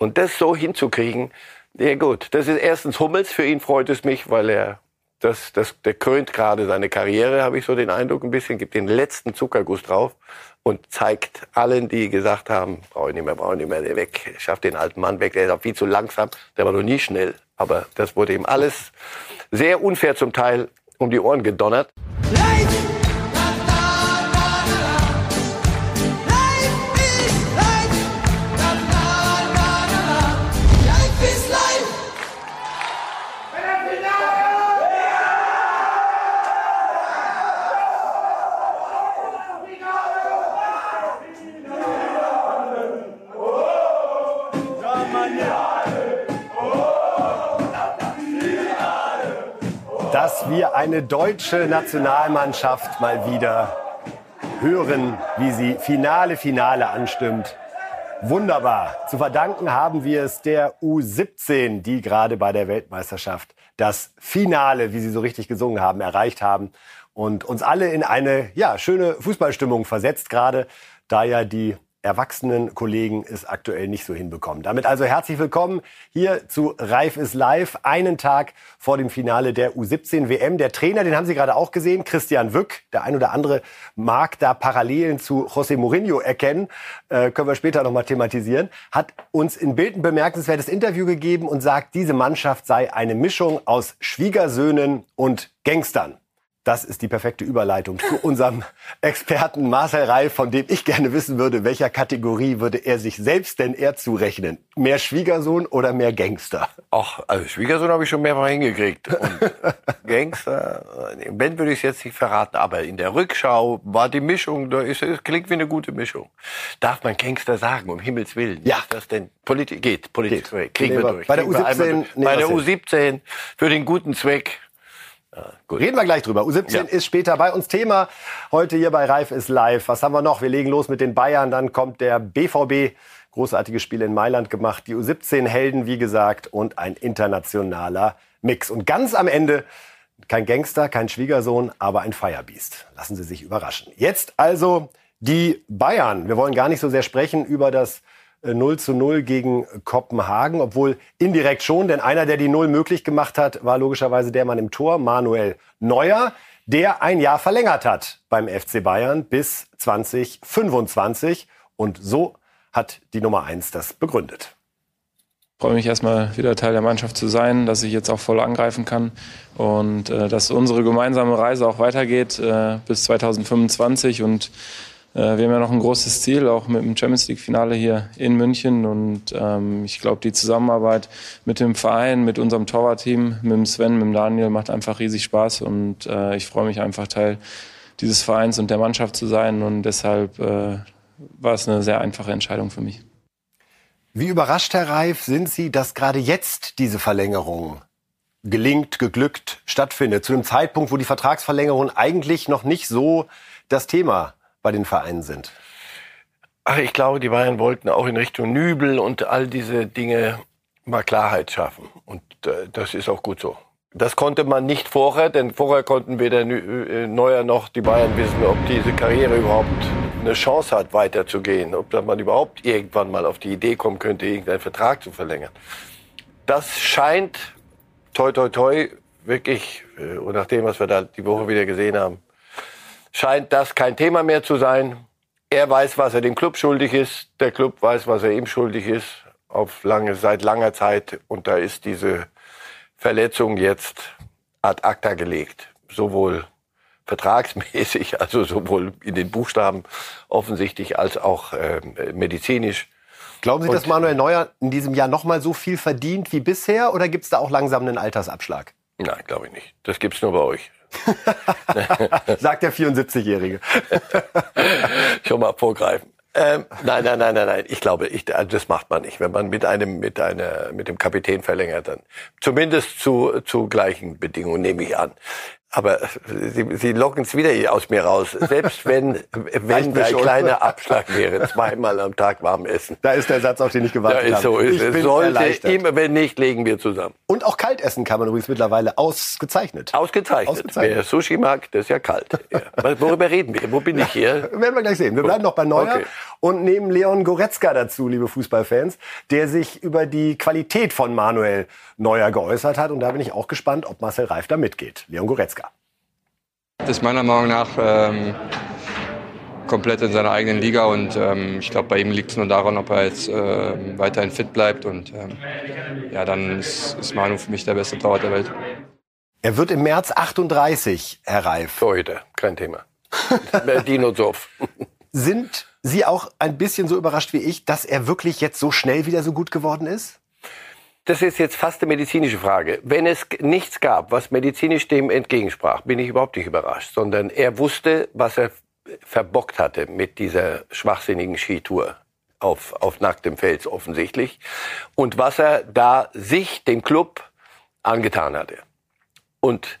Und das so hinzukriegen, ja gut, das ist erstens Hummels, für ihn freut es mich, weil er das, das, der krönt gerade seine Karriere, habe ich so den Eindruck ein bisschen, gibt den letzten Zuckerguss drauf und zeigt allen, die gesagt haben, brauche ich nicht mehr, brauche ich nicht mehr, der weg, schafft den alten Mann weg, der ist auch viel zu langsam, der war noch nie schnell. Aber das wurde ihm alles sehr unfair zum Teil um die Ohren gedonnert. Leid! Eine deutsche Nationalmannschaft mal wieder hören, wie sie Finale, Finale anstimmt. Wunderbar. Zu verdanken haben wir es der U17, die gerade bei der Weltmeisterschaft das Finale, wie Sie so richtig gesungen haben, erreicht haben und uns alle in eine ja, schöne Fußballstimmung versetzt gerade, da ja die erwachsenen Kollegen es aktuell nicht so hinbekommen. Damit also herzlich willkommen hier zu Reif ist live, einen Tag vor dem Finale der U17 WM. Der Trainer, den haben Sie gerade auch gesehen, Christian Wück. Der ein oder andere mag da Parallelen zu José Mourinho erkennen, äh, können wir später nochmal thematisieren, hat uns in Bild ein bemerkenswertes Interview gegeben und sagt, diese Mannschaft sei eine Mischung aus Schwiegersöhnen und Gangstern. Das ist die perfekte Überleitung zu unserem Experten Marcel Reif, von dem ich gerne wissen würde, welcher Kategorie würde er sich selbst denn eher zurechnen? Mehr Schwiegersohn oder mehr Gangster? Ach, also Schwiegersohn habe ich schon mehrfach hingekriegt. Und Gangster, im Band würde ich es jetzt nicht verraten, aber in der Rückschau war die Mischung, da ist, es klingt wie eine gute Mischung. Darf man Gangster sagen, um Himmels Willen? Ja. Ist das denn Politik? Geht, Politik. Geht. Kriegen wir durch. Bei der U17, bei der U17 für den guten Zweck ja, Reden wir gleich drüber. U17 ja. ist später bei uns Thema. Heute hier bei Reif ist live. Was haben wir noch? Wir legen los mit den Bayern. Dann kommt der BVB. Großartiges Spiel in Mailand gemacht. Die U17 Helden, wie gesagt, und ein internationaler Mix. Und ganz am Ende kein Gangster, kein Schwiegersohn, aber ein Firebeast. Lassen Sie sich überraschen. Jetzt also die Bayern. Wir wollen gar nicht so sehr sprechen über das 0 zu 0 gegen Kopenhagen, obwohl indirekt schon, denn einer, der die Null möglich gemacht hat, war logischerweise der Mann im Tor, Manuel Neuer, der ein Jahr verlängert hat beim FC Bayern bis 2025. Und so hat die Nummer 1 das begründet. Ich freue mich erstmal wieder Teil der Mannschaft zu sein, dass ich jetzt auch voll angreifen kann und äh, dass unsere gemeinsame Reise auch weitergeht äh, bis 2025 und wir haben ja noch ein großes Ziel, auch mit dem Champions League-Finale hier in München. Und ähm, ich glaube, die Zusammenarbeit mit dem Verein, mit unserem Torwartteam, mit dem Sven, mit dem Daniel macht einfach riesig Spaß. Und äh, ich freue mich einfach, Teil dieses Vereins und der Mannschaft zu sein. Und deshalb äh, war es eine sehr einfache Entscheidung für mich. Wie überrascht, Herr Reif, sind Sie, dass gerade jetzt diese Verlängerung gelingt, geglückt stattfindet, zu einem Zeitpunkt, wo die Vertragsverlängerung eigentlich noch nicht so das Thema bei den Vereinen sind? Ach, ich glaube, die Bayern wollten auch in Richtung Nübel und all diese Dinge mal Klarheit schaffen. Und äh, das ist auch gut so. Das konnte man nicht vorher, denn vorher konnten weder äh, Neuer noch die Bayern wissen, ob diese Karriere überhaupt eine Chance hat, weiterzugehen. Ob man überhaupt irgendwann mal auf die Idee kommen könnte, irgendeinen Vertrag zu verlängern. Das scheint, toi, toi, toi, wirklich, äh, und nach dem, was wir da die Woche wieder gesehen haben, scheint das kein Thema mehr zu sein. Er weiß, was er dem Club schuldig ist. Der Club weiß, was er ihm schuldig ist. Auf lange, seit langer Zeit. Und da ist diese Verletzung jetzt ad acta gelegt. Sowohl vertragsmäßig, also sowohl in den Buchstaben offensichtlich, als auch äh, medizinisch. Glauben Sie, dass Manuel Neuer in diesem Jahr noch mal so viel verdient wie bisher? Oder gibt es da auch langsam einen Altersabschlag? Nein, glaube ich nicht. Das gibt's nur bei euch. Sagt der 74-Jährige. Schon mal vorgreifen. Ähm, nein, nein, nein, nein, nein. Ich glaube, ich, also das macht man nicht. Wenn man mit einem, mit einer, mit dem Kapitän verlängert, dann zumindest zu, zu gleichen Bedingungen nehme ich an. Aber Sie, Sie locken es wieder aus mir raus. Selbst wenn, wenn ein kleiner Abschlag wäre, zweimal am Tag warm essen. Da ist der Satz, auf den ich gewartet habe. So ist es. Sollte, immer wenn nicht, legen wir zusammen. Und Und auch kalt essen kann man übrigens mittlerweile ausgezeichnet. Ausgezeichnet. Ausgezeichnet. Wer Sushi mag, das ist ja kalt. ja. Worüber reden wir? Wo bin ich hier? Werden wir gleich sehen. Wir bleiben noch bei Neuer okay. und nehmen Leon Goretzka dazu, liebe Fußballfans, der sich über die Qualität von Manuel Neuer geäußert hat. Und da bin ich auch gespannt, ob Marcel Reif da mitgeht. Leon Goretzka. Das ist meiner Meinung nach ähm, komplett in seiner eigenen Liga und ähm, ich glaube, bei ihm liegt es nur daran, ob er jetzt äh, weiterhin fit bleibt und ähm, ja, dann ist, ist Manu für mich der beste Torwart der Welt. Er wird im März 38, Herr Reif. Heute, kein Thema. Dino Zoff. Sind Sie auch ein bisschen so überrascht wie ich, dass er wirklich jetzt so schnell wieder so gut geworden ist? Das ist jetzt fast eine medizinische Frage. Wenn es nichts gab, was medizinisch dem entgegensprach, bin ich überhaupt nicht überrascht, sondern er wusste, was er verbockt hatte mit dieser schwachsinnigen Skitour auf, auf nacktem Fels offensichtlich und was er da sich, dem Club, angetan hatte. Und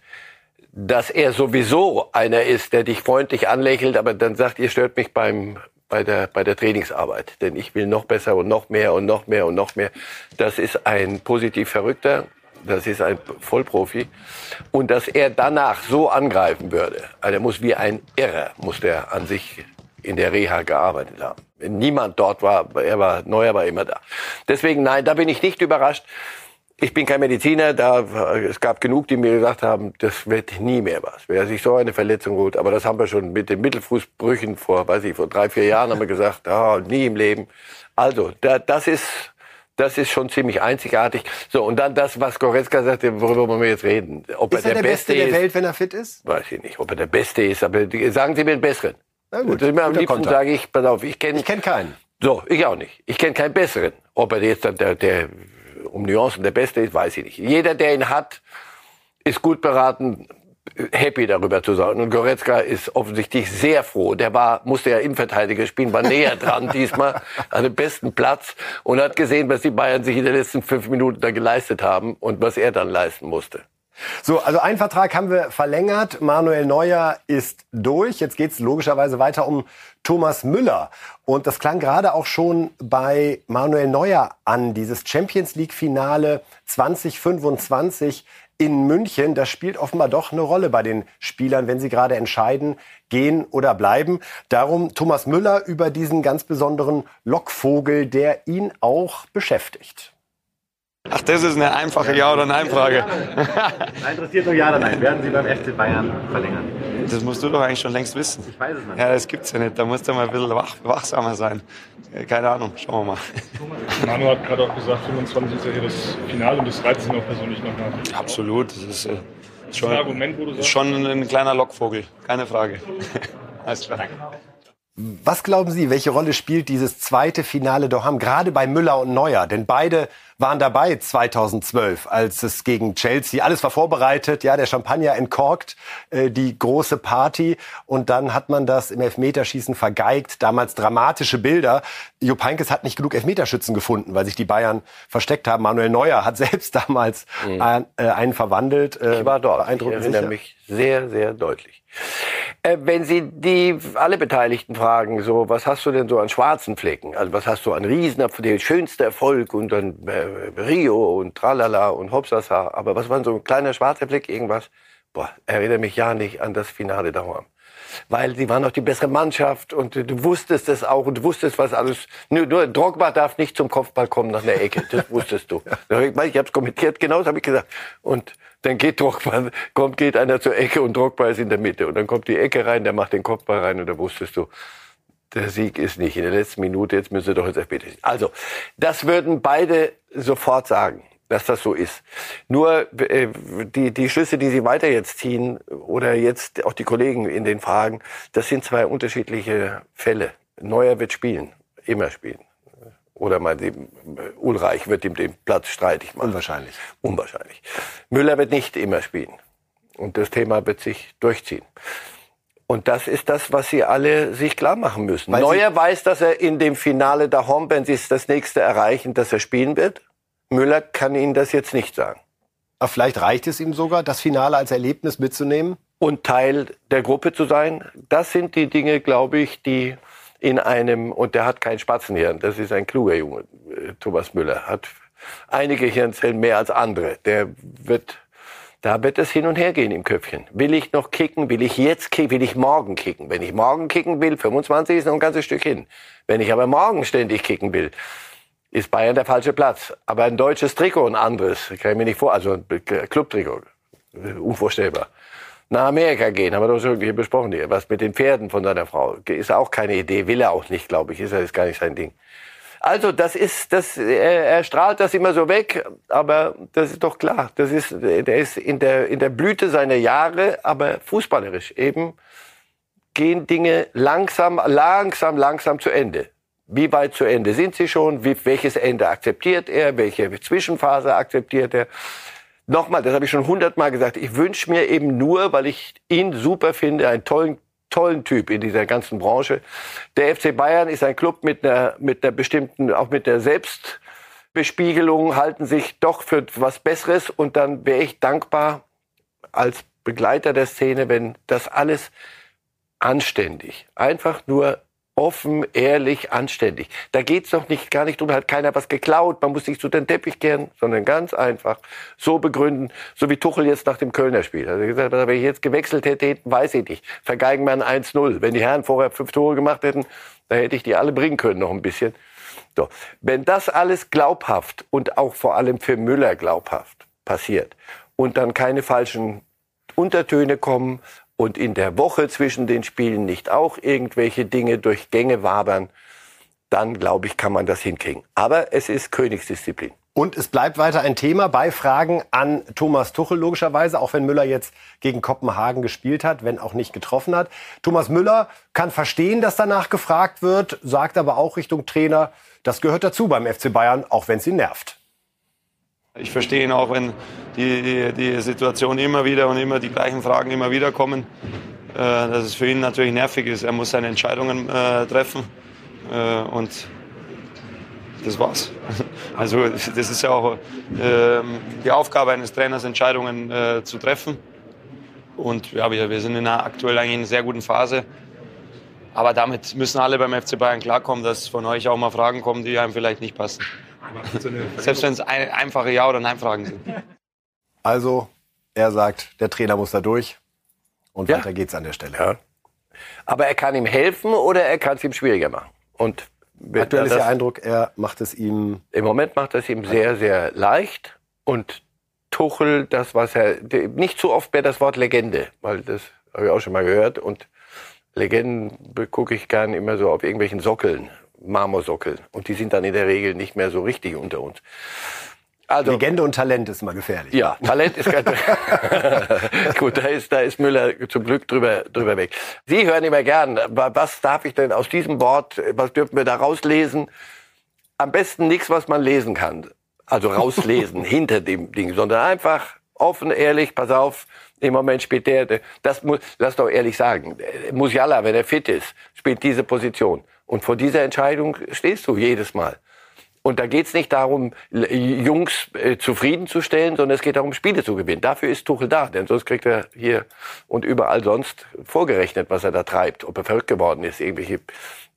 dass er sowieso einer ist, der dich freundlich anlächelt, aber dann sagt, ihr stört mich beim, bei, der, bei der Trainingsarbeit, denn ich will noch besser und noch mehr und noch mehr und noch mehr. Das ist ein positiv Verrückter das ist ein Vollprofi. Und dass er danach so angreifen würde, also er muss wie ein Irrer, muss der an sich in der Reha gearbeitet haben. Niemand dort war, er war, Neuer war immer da. Deswegen, nein, da bin ich nicht überrascht. Ich bin kein Mediziner, da, es gab genug, die mir gesagt haben, das wird nie mehr was. Wer sich so eine Verletzung holt, aber das haben wir schon mit den Mittelfußbrüchen vor, weiß ich, vor drei, vier Jahren haben wir gesagt, ah, nie im Leben. Also, da, das ist, das ist schon ziemlich einzigartig. So, und dann das, was Goretzka sagte, worüber wollen wir jetzt reden? Ob ist er der, der Beste, Beste der Welt, wenn er fit ist? Weiß ich nicht, ob er der Beste ist, aber sagen Sie mir den Besseren. Na gut, am liebsten sage ich, pass auf, ich kenne ich kenn keinen. So, ich auch nicht. Ich kenne keinen Besseren. Ob er jetzt der, der, um Nuancen der Beste ist, weiß ich nicht. Jeder, der ihn hat, ist gut beraten, happy darüber zu sein. Und Goretzka ist offensichtlich sehr froh. Der war, musste ja Innenverteidiger spielen, war näher dran diesmal, an dem besten Platz und hat gesehen, was die Bayern sich in den letzten fünf Minuten da geleistet haben und was er dann leisten musste. So, also einen Vertrag haben wir verlängert. Manuel Neuer ist durch. Jetzt geht's logischerweise weiter um Thomas Müller. Und das klang gerade auch schon bei Manuel Neuer an, dieses Champions League Finale 2025 in München, das spielt offenbar doch eine Rolle bei den Spielern, wenn sie gerade entscheiden, gehen oder bleiben. Darum Thomas Müller über diesen ganz besonderen Lockvogel, der ihn auch beschäftigt. Ach, das ist eine einfache Ja- oder Nein-Frage. Interessiert nur Ja oder Nein. Werden Sie beim FC Bayern verlängern? Das musst du doch eigentlich schon längst wissen. Ich weiß es nicht. Ja, das gibt's ja nicht. Da musst du mal ein bisschen wach, wachsamer sein. Keine Ahnung, schauen wir mal. Manu hat gerade auch gesagt, 25 ist ja hier das Finale und das reizt ihn auch persönlich nochmal. Absolut. Das ist, äh, schon, ein Argument, wo du sagst? schon ein kleiner Lockvogel. Keine Frage. Alles klar. Danke. Was glauben Sie, welche Rolle spielt dieses zweite Finale Doham, gerade bei Müller und Neuer? Denn beide waren dabei 2012, als es gegen Chelsea, alles war vorbereitet, ja, der Champagner entkorkt, äh, die große Party und dann hat man das im Elfmeterschießen vergeigt, damals dramatische Bilder. Jupp Heynckes hat nicht genug Elfmeterschützen gefunden, weil sich die Bayern versteckt haben. Manuel Neuer hat selbst damals mhm. ein, äh, einen verwandelt. Äh, ich war dort, ich erinnere mich sehr, sehr deutlich. Äh, wenn Sie die alle Beteiligten fragen, so was hast du denn so an schwarzen Flecken? Also was hast du an Riesen, der schönste Erfolg und dann äh, Rio und Tralala und Hopsasa. Aber was war so ein kleiner schwarzer Fleck, irgendwas? Boah, erinnere mich ja nicht an das Finale daheim. Weil sie waren noch die bessere Mannschaft und du wusstest es auch und du wusstest, was alles. Nur, nur Drogba darf nicht zum Kopfball kommen nach der Ecke. Das wusstest du. Ich habe es kommentiert, genau das habe ich gesagt. Und dann geht Drogba, kommt, geht einer zur Ecke und Drogba ist in der Mitte. Und dann kommt die Ecke rein, der macht den Kopfball rein und da wusstest du, der Sieg ist nicht in der letzten Minute, jetzt müsste doch ins FBT. Also, das würden beide sofort sagen, dass das so ist. Nur äh, die, die Schlüsse, die Sie weiter jetzt ziehen oder jetzt auch die Kollegen in den Fragen, das sind zwei unterschiedliche Fälle. Neuer wird spielen, immer spielen. Oder mal dem, Ulreich wird ihm den Platz streitig machen. Unwahrscheinlich. Unwahrscheinlich. Müller wird nicht immer spielen. Und das Thema wird sich durchziehen. Und das ist das, was Sie alle sich klar machen müssen. Weil Neuer weiß, dass er in dem Finale der Home, wenn Sie es das nächste erreichen, dass er spielen wird. Müller kann Ihnen das jetzt nicht sagen. Aber vielleicht reicht es ihm sogar, das Finale als Erlebnis mitzunehmen? Und Teil der Gruppe zu sein. Das sind die Dinge, glaube ich, die in einem, und der hat kein Spatzenhirn, das ist ein kluger Junge, äh, Thomas Müller, hat einige Hirnzellen mehr als andere. Der wird, da wird es hin und her gehen im Köpfchen. Will ich noch kicken? Will ich jetzt kicken? Will ich morgen kicken? Wenn ich morgen kicken will, 25 ist noch ein ganzes Stück hin. Wenn ich aber morgen ständig kicken will, ist Bayern der falsche Platz. Aber ein deutsches Trikot ein anderes, kann ich mir nicht vor, also ein Clubtrikot, unvorstellbar. Nach Amerika gehen, haben wir doch schon hier besprochen hier. Was mit den Pferden von seiner Frau, ist auch keine Idee, will er auch nicht, glaube ich, ist er gar nicht sein Ding. Also das ist, das, er, er strahlt das immer so weg, aber das ist doch klar. Das ist, der ist in der, in der Blüte seiner Jahre, aber fußballerisch eben gehen Dinge langsam, langsam, langsam zu Ende. Wie weit zu Ende sind sie schon? Wie, welches Ende akzeptiert er? Welche Zwischenphase akzeptiert er? Nochmal, das habe ich schon hundertmal gesagt. Ich wünsche mir eben nur, weil ich ihn super finde, einen tollen, tollen Typ in dieser ganzen Branche. Der FC Bayern ist ein Club mit einer, mit einer bestimmten, auch mit der Selbstbespiegelung, halten sich doch für was Besseres. Und dann wäre ich dankbar als Begleiter der Szene, wenn das alles anständig, einfach nur offen, ehrlich, anständig. Da geht's doch nicht, gar nicht drum, hat keiner was geklaut, man muss sich zu den Teppich kehren, sondern ganz einfach so begründen, so wie Tuchel jetzt nach dem Kölner Spiel. Also gesagt, wenn ich jetzt gewechselt hätte, weiß ich nicht. Vergeigen wir ein 1-0. Wenn die Herren vorher fünf Tore gemacht hätten, dann hätte ich die alle bringen können noch ein bisschen. So. Wenn das alles glaubhaft und auch vor allem für Müller glaubhaft passiert und dann keine falschen Untertöne kommen, und in der Woche zwischen den Spielen nicht auch irgendwelche Dinge durch Gänge wabern, dann glaube ich, kann man das hinkriegen. Aber es ist Königsdisziplin. Und es bleibt weiter ein Thema bei Fragen an Thomas Tuchel, logischerweise, auch wenn Müller jetzt gegen Kopenhagen gespielt hat, wenn auch nicht getroffen hat. Thomas Müller kann verstehen, dass danach gefragt wird, sagt aber auch Richtung Trainer, das gehört dazu beim FC Bayern, auch wenn es ihn nervt. Ich verstehe ihn auch, wenn die, die, die Situation immer wieder und immer die gleichen Fragen immer wieder kommen, äh, dass es für ihn natürlich nervig ist. Er muss seine Entscheidungen äh, treffen äh, und das war's. Also das ist ja auch äh, die Aufgabe eines Trainers, Entscheidungen äh, zu treffen. Und ja, wir, wir sind in einer aktuell eigentlich in einer sehr guten Phase. Aber damit müssen alle beim FC Bayern klarkommen, dass von euch auch mal Fragen kommen, die einem vielleicht nicht passen. Selbst wenn es ein, einfache Ja- oder Nein-Fragen sind. Also, er sagt, der Trainer muss da durch. Und Ja. weiter geht's an der Stelle. Ja. Aber er kann ihm helfen oder er kann es ihm schwieriger machen. Und Aktuell ist der Eindruck, er macht es ihm Im Moment macht das ihm sehr, sehr leicht. Und Tuchel, das, was er, nicht zu oft mehr das Wort Legende, weil das habe ich auch schon mal gehört. Und Legenden gucke ich gern immer so auf irgendwelchen Sockeln, Marmorsockeln. Und die sind dann in der Regel nicht mehr so richtig unter uns. Also, Legende und Talent ist immer gefährlich. ja, Talent ist ganz gut. Da ist, da ist Müller zum Glück drüber, drüber weg. Sie hören immer gern. wa- Was darf ich denn aus diesem Wort, was dürfen wir da rauslesen? Am besten nichts, was man lesen kann. Also rauslesen hinter dem Ding, sondern einfach offen, ehrlich, pass auf, im Moment spielt der, das muss, lass doch ehrlich sagen, Musiala, wenn er fit ist, spielt diese Position. Und vor dieser Entscheidung stehst du jedes Mal. Und da geht's nicht darum, Jungs äh, zufriedenzustellen, sondern es geht darum, Spiele zu gewinnen. Dafür ist Tuchel da, denn sonst kriegt er hier und überall sonst vorgerechnet, was er da treibt, ob er verrückt geworden ist, irgendwelche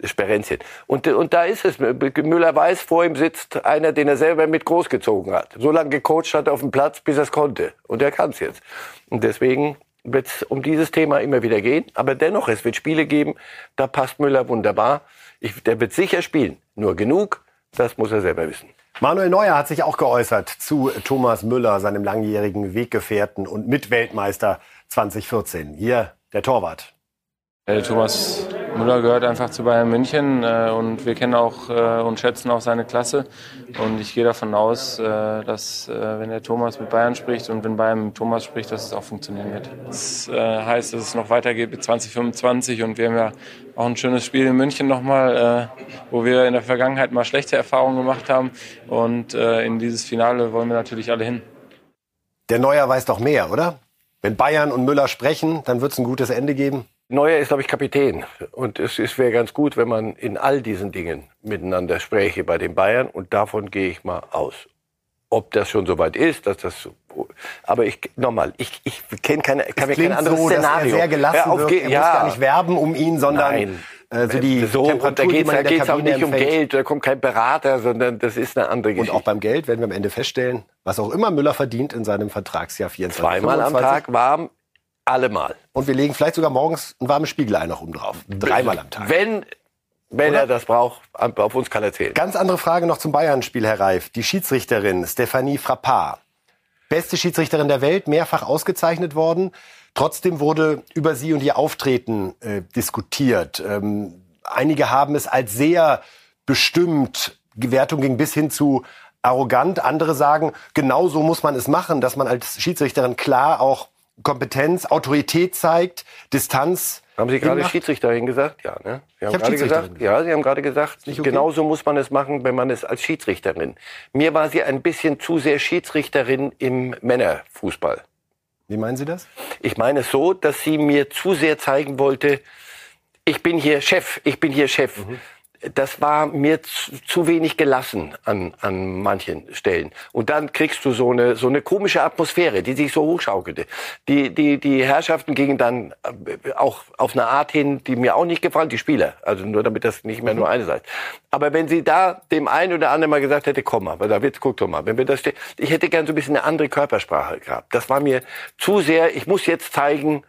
Sperenzien. Und, und da ist es. Müller weiß, vor ihm sitzt einer, den er selber mit großgezogen hat. So lange gecoacht hat auf dem Platz, bis er es konnte. Und er kann es jetzt. Und deswegen wird es um dieses Thema immer wieder gehen. Aber dennoch, es wird Spiele geben, da passt Müller wunderbar. Ich, der wird sicher spielen. Nur genug, das muss er selber wissen. Manuel Neuer hat sich auch geäußert zu Thomas Müller, seinem langjährigen Weggefährten und Mitweltmeister 2014. Hier der Torwart. Äh, Thomas Müller gehört einfach zu Bayern München äh, und wir kennen auch äh, und schätzen auch seine Klasse. Und ich gehe davon aus, äh, dass äh, wenn der Thomas mit Bayern spricht und wenn Bayern mit Thomas spricht, dass es auch funktionieren wird. Das äh, heißt, dass es noch weitergeht bis 2025 und wir haben ja auch ein schönes Spiel in München nochmal, äh, wo wir in der Vergangenheit mal schlechte Erfahrungen gemacht haben. Und äh, in dieses Finale wollen wir natürlich alle hin. Der Neuer weiß doch mehr, oder? Wenn Bayern und Müller sprechen, dann wird es ein gutes Ende geben. Neuer ist, glaube ich, Kapitän. Und es es wäre ganz gut, wenn man in all diesen Dingen miteinander spräche bei den Bayern. Und davon gehe ich mal aus. Ob das schon soweit ist, dass das. Aber ich, nochmal, ich, ich kenne keine, kann mir kein anderes so, dass er Szenario. sehr gelassen auf, wirkt. Er ja. muss gar nicht werben um ihn, sondern Nein. Also die so, und da Temperatur, die geht es auch nicht um empfängt. Geld, da kommt kein Berater, sondern das ist eine andere Und Geschichte. auch beim Geld werden wir am Ende feststellen, was auch immer Müller verdient in seinem Vertragsjahr 24. Zweimal am 25. Tag warm, allemal. Und wir legen vielleicht sogar morgens ein warmes Spiegelei noch oben drauf. Dreimal am Tag. Wenn, wenn er das braucht, auf uns kann er zählen. Ganz andere Frage noch zum Bayern-Spiel, Herr Reif. Die Schiedsrichterin Stephanie Frappard. Beste Schiedsrichterin der Welt, mehrfach ausgezeichnet worden. Trotzdem wurde über sie und ihr Auftreten äh, diskutiert. Ähm, einige haben es als sehr bestimmt, die Wertung ging bis hin zu arrogant. Andere sagen, genau so muss man es machen, dass man als Schiedsrichterin klar auch Kompetenz, Autorität zeigt, Distanz. Haben Sie gerade. Schiedsrichterin gesagt? Ja, ne? Sie haben hab gerade gesagt, ja, Sie haben gerade gesagt, okay? genauso muss man es machen, wenn man es als Schiedsrichterin. Mir war sie ein bisschen zu sehr Schiedsrichterin im Männerfußball. Wie meinen Sie das? Ich meine es so, dass sie mir zu sehr zeigen wollte, ich bin hier Chef, ich bin hier Chef. Das war mir zu, zu wenig gelassen an, an manchen Stellen. Und dann kriegst du so eine, so eine komische Atmosphäre, die sich so hochschaukelte. Die, die, die Herrschaften gingen dann äh, auch auf eine Art hin, die mir auch nicht gefallen, die Spieler. Also nur damit das nicht mehr nur eine Seite. Aber wenn sie da dem einen oder anderen mal gesagt hätte, komm mal, David, guck doch mal, wenn wir das, ich hätte gern so ein bisschen eine andere Körpersprache gehabt. Das war mir zu sehr, ich muss jetzt zeigen,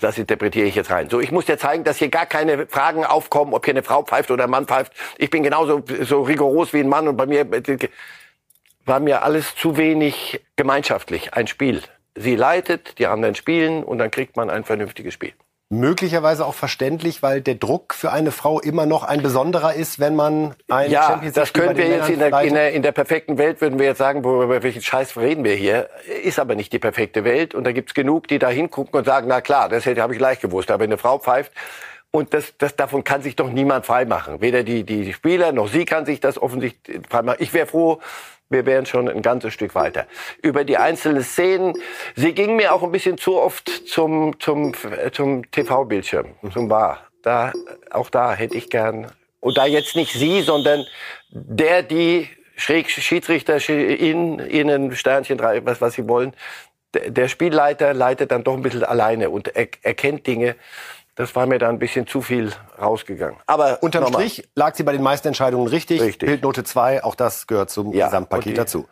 das interpretiere ich jetzt rein. So, ich muss dir zeigen, dass hier gar keine Fragen aufkommen, ob hier eine Frau pfeift oder ein Mann pfeift. Ich bin genauso so rigoros wie ein Mann und bei mir war mir alles zu wenig gemeinschaftlich, ein Spiel. Sie leitet, die anderen spielen und dann kriegt man ein vernünftiges Spiel. Möglicherweise auch verständlich, weil der Druck für eine Frau immer noch ein besonderer ist, wenn man ein Ja, Champions das League-Spiel bei können wir jetzt in der, in, der, in der perfekten Welt, würden wir jetzt sagen, worüber welchen Scheiß reden wir hier, ist aber nicht die perfekte Welt. Und da gibt's genug, die da hingucken und sagen, na klar, das hätte habe ich gleich gewusst. Aber wenn eine Frau pfeift, und das, das, davon kann sich doch niemand freimachen. Weder die, die Spieler noch sie kann sich das offensichtlich freimachen. Ich wäre froh, wir wären schon ein ganzes Stück weiter. Über die einzelnen Szenen, sie ging mir auch ein bisschen zu oft zum, zum, zum TV-Bildschirm, zum War. Da, auch da hätte ich gern, und da jetzt nicht sie, sondern der, die Schräg Schiedsrichter, in, innen, Sternchen, drei, was, was sie wollen. Der, Spielleiter leitet dann doch ein bisschen alleine und er, erkennt Dinge. Das war mir da ein bisschen zu viel rausgegangen. Aber Unterm nochmal. Strich lag sie bei den meisten Entscheidungen richtig. Richtig. Bildnote 2, auch das gehört zum Ja, Gesamtpaket okay. dazu.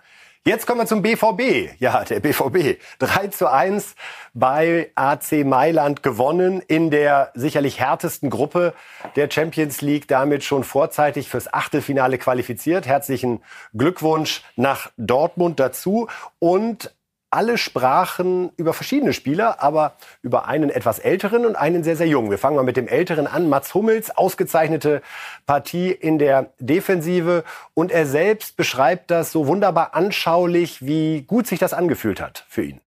Jetzt kommen wir zum BVB. Ja, der BVB. 3 zu 1 bei AC Mailand gewonnen in der sicherlich härtesten Gruppe der Champions League. Damit schon vorzeitig fürs Achtelfinale qualifiziert. Herzlichen Glückwunsch nach Dortmund dazu. Und alle sprachen über verschiedene Spieler, aber über einen etwas älteren und einen sehr, sehr jungen. Wir fangen mal mit dem älteren an. Mats Hummels, ausgezeichnete Partie in der Defensive. Und er selbst beschreibt das so wunderbar anschaulich, wie gut sich das angefühlt hat für ihn.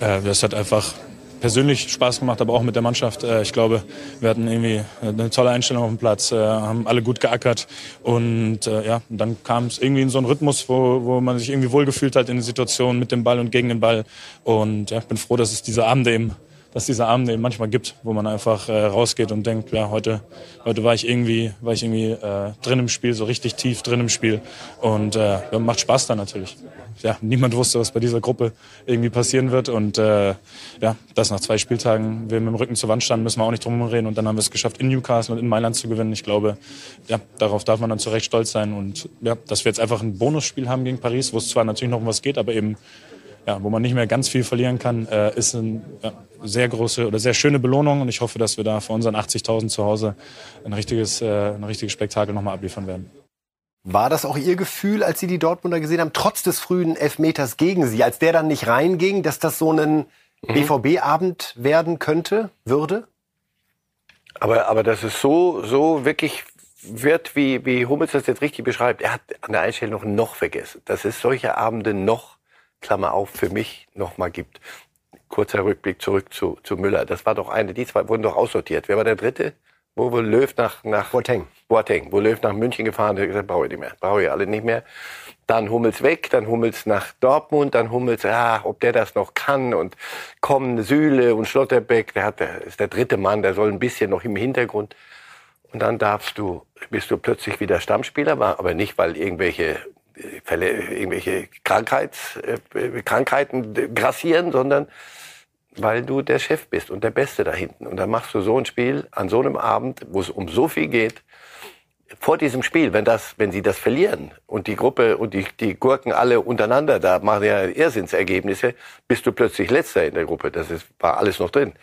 Äh, das hat einfach persönlich Spaß gemacht, aber auch mit der Mannschaft. Äh, ich glaube, wir hatten irgendwie eine tolle Einstellung auf dem Platz, äh, haben alle gut geackert und äh, ja, dann kam es irgendwie in so einen Rhythmus, wo, wo man sich irgendwie wohlgefühlt hat in den Situationen mit dem Ball und gegen den Ball. Und ja, ich bin froh, dass es diese Abende eben dass es diese Abende eben manchmal gibt, wo man einfach äh, rausgeht und denkt, ja, heute, heute war ich irgendwie, war ich irgendwie äh, drin im Spiel, so richtig tief drin im Spiel. Und äh, ja, macht Spaß dann natürlich. Ja, niemand wusste, was bei dieser Gruppe irgendwie passieren wird. Und äh, ja, das nach zwei Spieltagen wir mit dem Rücken zur Wand standen, müssen wir auch nicht drum reden. Und dann haben wir es geschafft, in Newcastle und in Mailand zu gewinnen. Ich glaube, ja, darauf darf man dann zu Recht stolz sein. Und ja, dass wir jetzt einfach ein Bonusspiel haben gegen Paris, wo es zwar natürlich noch um was geht, aber eben ja, wo man nicht mehr ganz viel verlieren kann, äh, ist eine ja, sehr große oder sehr schöne Belohnung. Und ich hoffe, dass wir da vor unseren 80.000 zu Hause ein richtiges, äh, ein richtiges Spektakel nochmal abliefern werden. War das auch Ihr Gefühl, als Sie die Dortmunder gesehen haben, trotz des frühen Elfmeters gegen Sie, als der dann nicht reinging, dass das so ein BVB-Abend werden könnte, würde? Aber, aber dass es so, so wirklich wird, wie, wie Hummels das jetzt richtig beschreibt, er hat an der Einstellung noch vergessen, dass es solche Abende noch, Klammer auf, für mich noch mal gibt. Kurzer Rückblick zurück zu, zu Müller. Das war doch eine, die zwei wurden doch aussortiert. Wer war der dritte? Wo, wo Löw nach, nach Boateng. Boateng. Wo Löw nach München gefahren hat gesagt, brauche ich nicht mehr. Brauche ich alle nicht mehr. Dann Hummels weg, dann Hummels nach Dortmund, dann Hummels, ah, ob der das noch kann und kommen Süle und Schlotterbeck, der hat, der ist der dritte Mann, der soll ein bisschen noch im Hintergrund. Und dann darfst du, bist du plötzlich wieder Stammspieler, aber nicht, weil irgendwelche Fälle, irgendwelche Krankheits, äh, Krankheiten grassieren, sondern weil du der Chef bist und der Beste da hinten. Und dann machst du so ein Spiel an so einem Abend, wo es um so viel geht, vor diesem Spiel, wenn das, wenn sie das verlieren und die Gruppe und die, die Gurken alle untereinander, da machen ja Irrsinnsergebnisse, bist du plötzlich Letzter in der Gruppe. Das ist, war alles noch drin.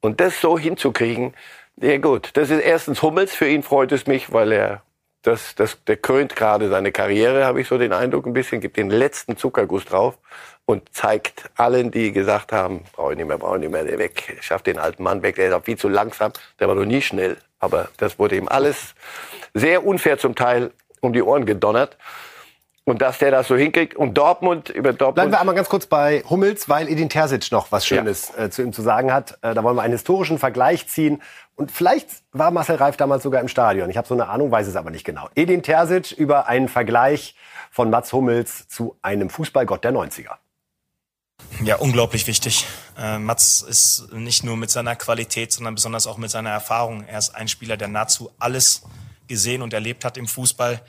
Und das so hinzukriegen, ja gut, das ist erstens Hummels, für ihn freut es mich, weil er das, das, der krönt gerade seine Karriere, habe ich so den Eindruck ein bisschen, gibt den letzten Zuckerguss drauf und zeigt allen, die gesagt haben, brauche ich nicht mehr, brauche ich nicht mehr, der weg, schafft den alten Mann weg, der ist auch viel zu langsam, der war doch nie schnell, aber das wurde ihm alles sehr unfair zum Teil um die Ohren gedonnert. Und dass der das so hinkriegt. Und Dortmund, über Dortmund. Bleiben wir einmal ganz kurz bei Hummels, weil Edin Terzic noch was Schönes ja. äh, zu ihm zu sagen hat. Äh, da wollen wir einen historischen Vergleich ziehen. Und vielleicht war Marcel Reif damals sogar im Stadion. Ich habe so eine Ahnung, weiß es aber nicht genau. Edin Terzic über einen Vergleich von Mats Hummels zu einem Fußballgott der 90er. Ja, unglaublich wichtig. Äh, Mats ist nicht nur mit seiner Qualität, sondern besonders auch mit seiner Erfahrung. Er ist ein Spieler, der nahezu alles gesehen und erlebt hat im Fußball.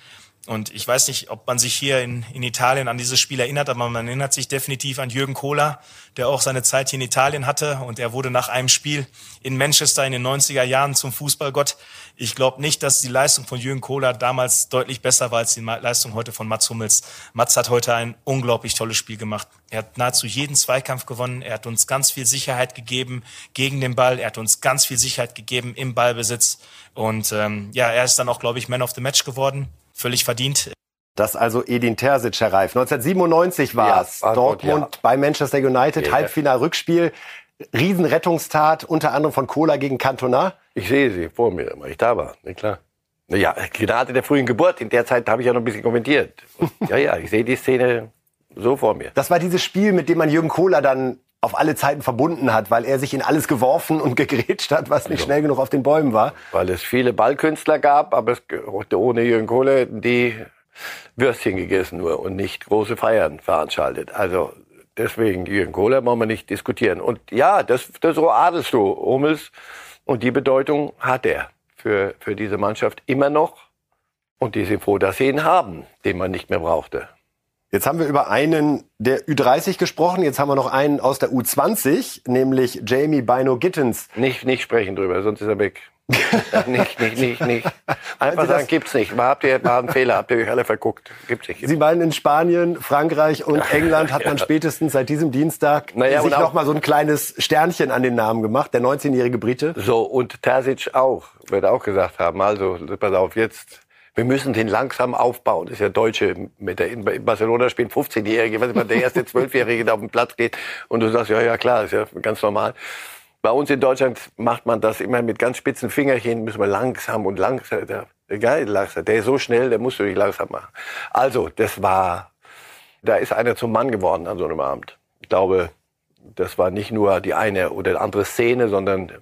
Und ich weiß nicht, ob man sich hier in, in Italien an dieses Spiel erinnert, aber man erinnert sich definitiv an Jürgen Kohler, der auch seine Zeit hier in Italien hatte. Und er wurde nach einem Spiel in Manchester in den 90er Jahren zum Fußballgott. Ich glaube nicht, dass die Leistung von Jürgen Kohler damals deutlich besser war als die Leistung heute von Mats Hummels. Mats hat heute ein unglaublich tolles Spiel gemacht. Er hat nahezu jeden Zweikampf gewonnen. Er hat uns ganz viel Sicherheit gegeben gegen den Ball. Er hat uns ganz viel Sicherheit gegeben im Ballbesitz. Und ähm, ja, er ist dann auch, glaube ich, Man of the Match geworden völlig verdient. Das also Edin Terzic, Herr Reif. 1997 war es. Ja, Dortmund ja. bei Manchester United, ja. Halbfinal-Rückspiel. Riesenrettungstat, unter anderem von Kohler gegen Cantona. Ich sehe sie vor mir, weil ich da war, nicht klar. Ja, gerade der frühen Geburt, in der Zeit habe ich ja noch ein bisschen kommentiert. ja, ja, ich sehe die Szene so vor mir. Das war dieses Spiel, mit dem man Jürgen Kohler dann auf alle Zeiten verbunden hat, weil er sich in alles geworfen und gegrätscht hat, was nicht schnell genug auf den Bäumen war. Weil es viele Ballkünstler gab, aber es, ohne Jürgen Kohle die Würstchen gegessen nur und nicht große Feiern veranstaltet. Also deswegen Jürgen Kohler wollen wir nicht diskutieren. Und ja, das, das so adelst du, Hummels. Und die Bedeutung hat er für, für diese Mannschaft immer noch. Und die sind froh, dass sie ihn haben, den man nicht mehr brauchte. Jetzt haben wir über einen der Ü30 gesprochen. Jetzt haben wir noch einen aus der U20, nämlich Jamie Bino Gittens. Nicht, nicht sprechen drüber, sonst ist er weg. nicht, nicht, nicht, nicht. Einfach sagen, gibt's nicht. War, habt ihr, war ein Fehler, habt ihr euch alle verguckt. Gibt's nicht. Sie meinen, in Spanien, Frankreich und England hat man spätestens seit diesem Dienstag naja, sich noch mal so ein kleines Sternchen an den Namen gemacht, der 19-jährige Brite. So, und Terzic auch, wird auch gesagt haben. Also, pass auf, jetzt wir müssen den langsam aufbauen. Das ist ja Deutsche, mit der, in Barcelona spielen 15-Jährige, wenn der erste 12-Jährige da auf den Platz geht und du sagst, ja, ja, klar, ist ja ganz normal. Bei uns in Deutschland macht man das immer mit ganz spitzen Fingerchen, müssen wir langsam und langsam. Der, geil, langsam. Der ist so schnell, der musst du nicht langsam machen. Also, das war, da ist einer zum Mann geworden an so einem Abend. Ich glaube, das war nicht nur die eine oder andere Szene, sondern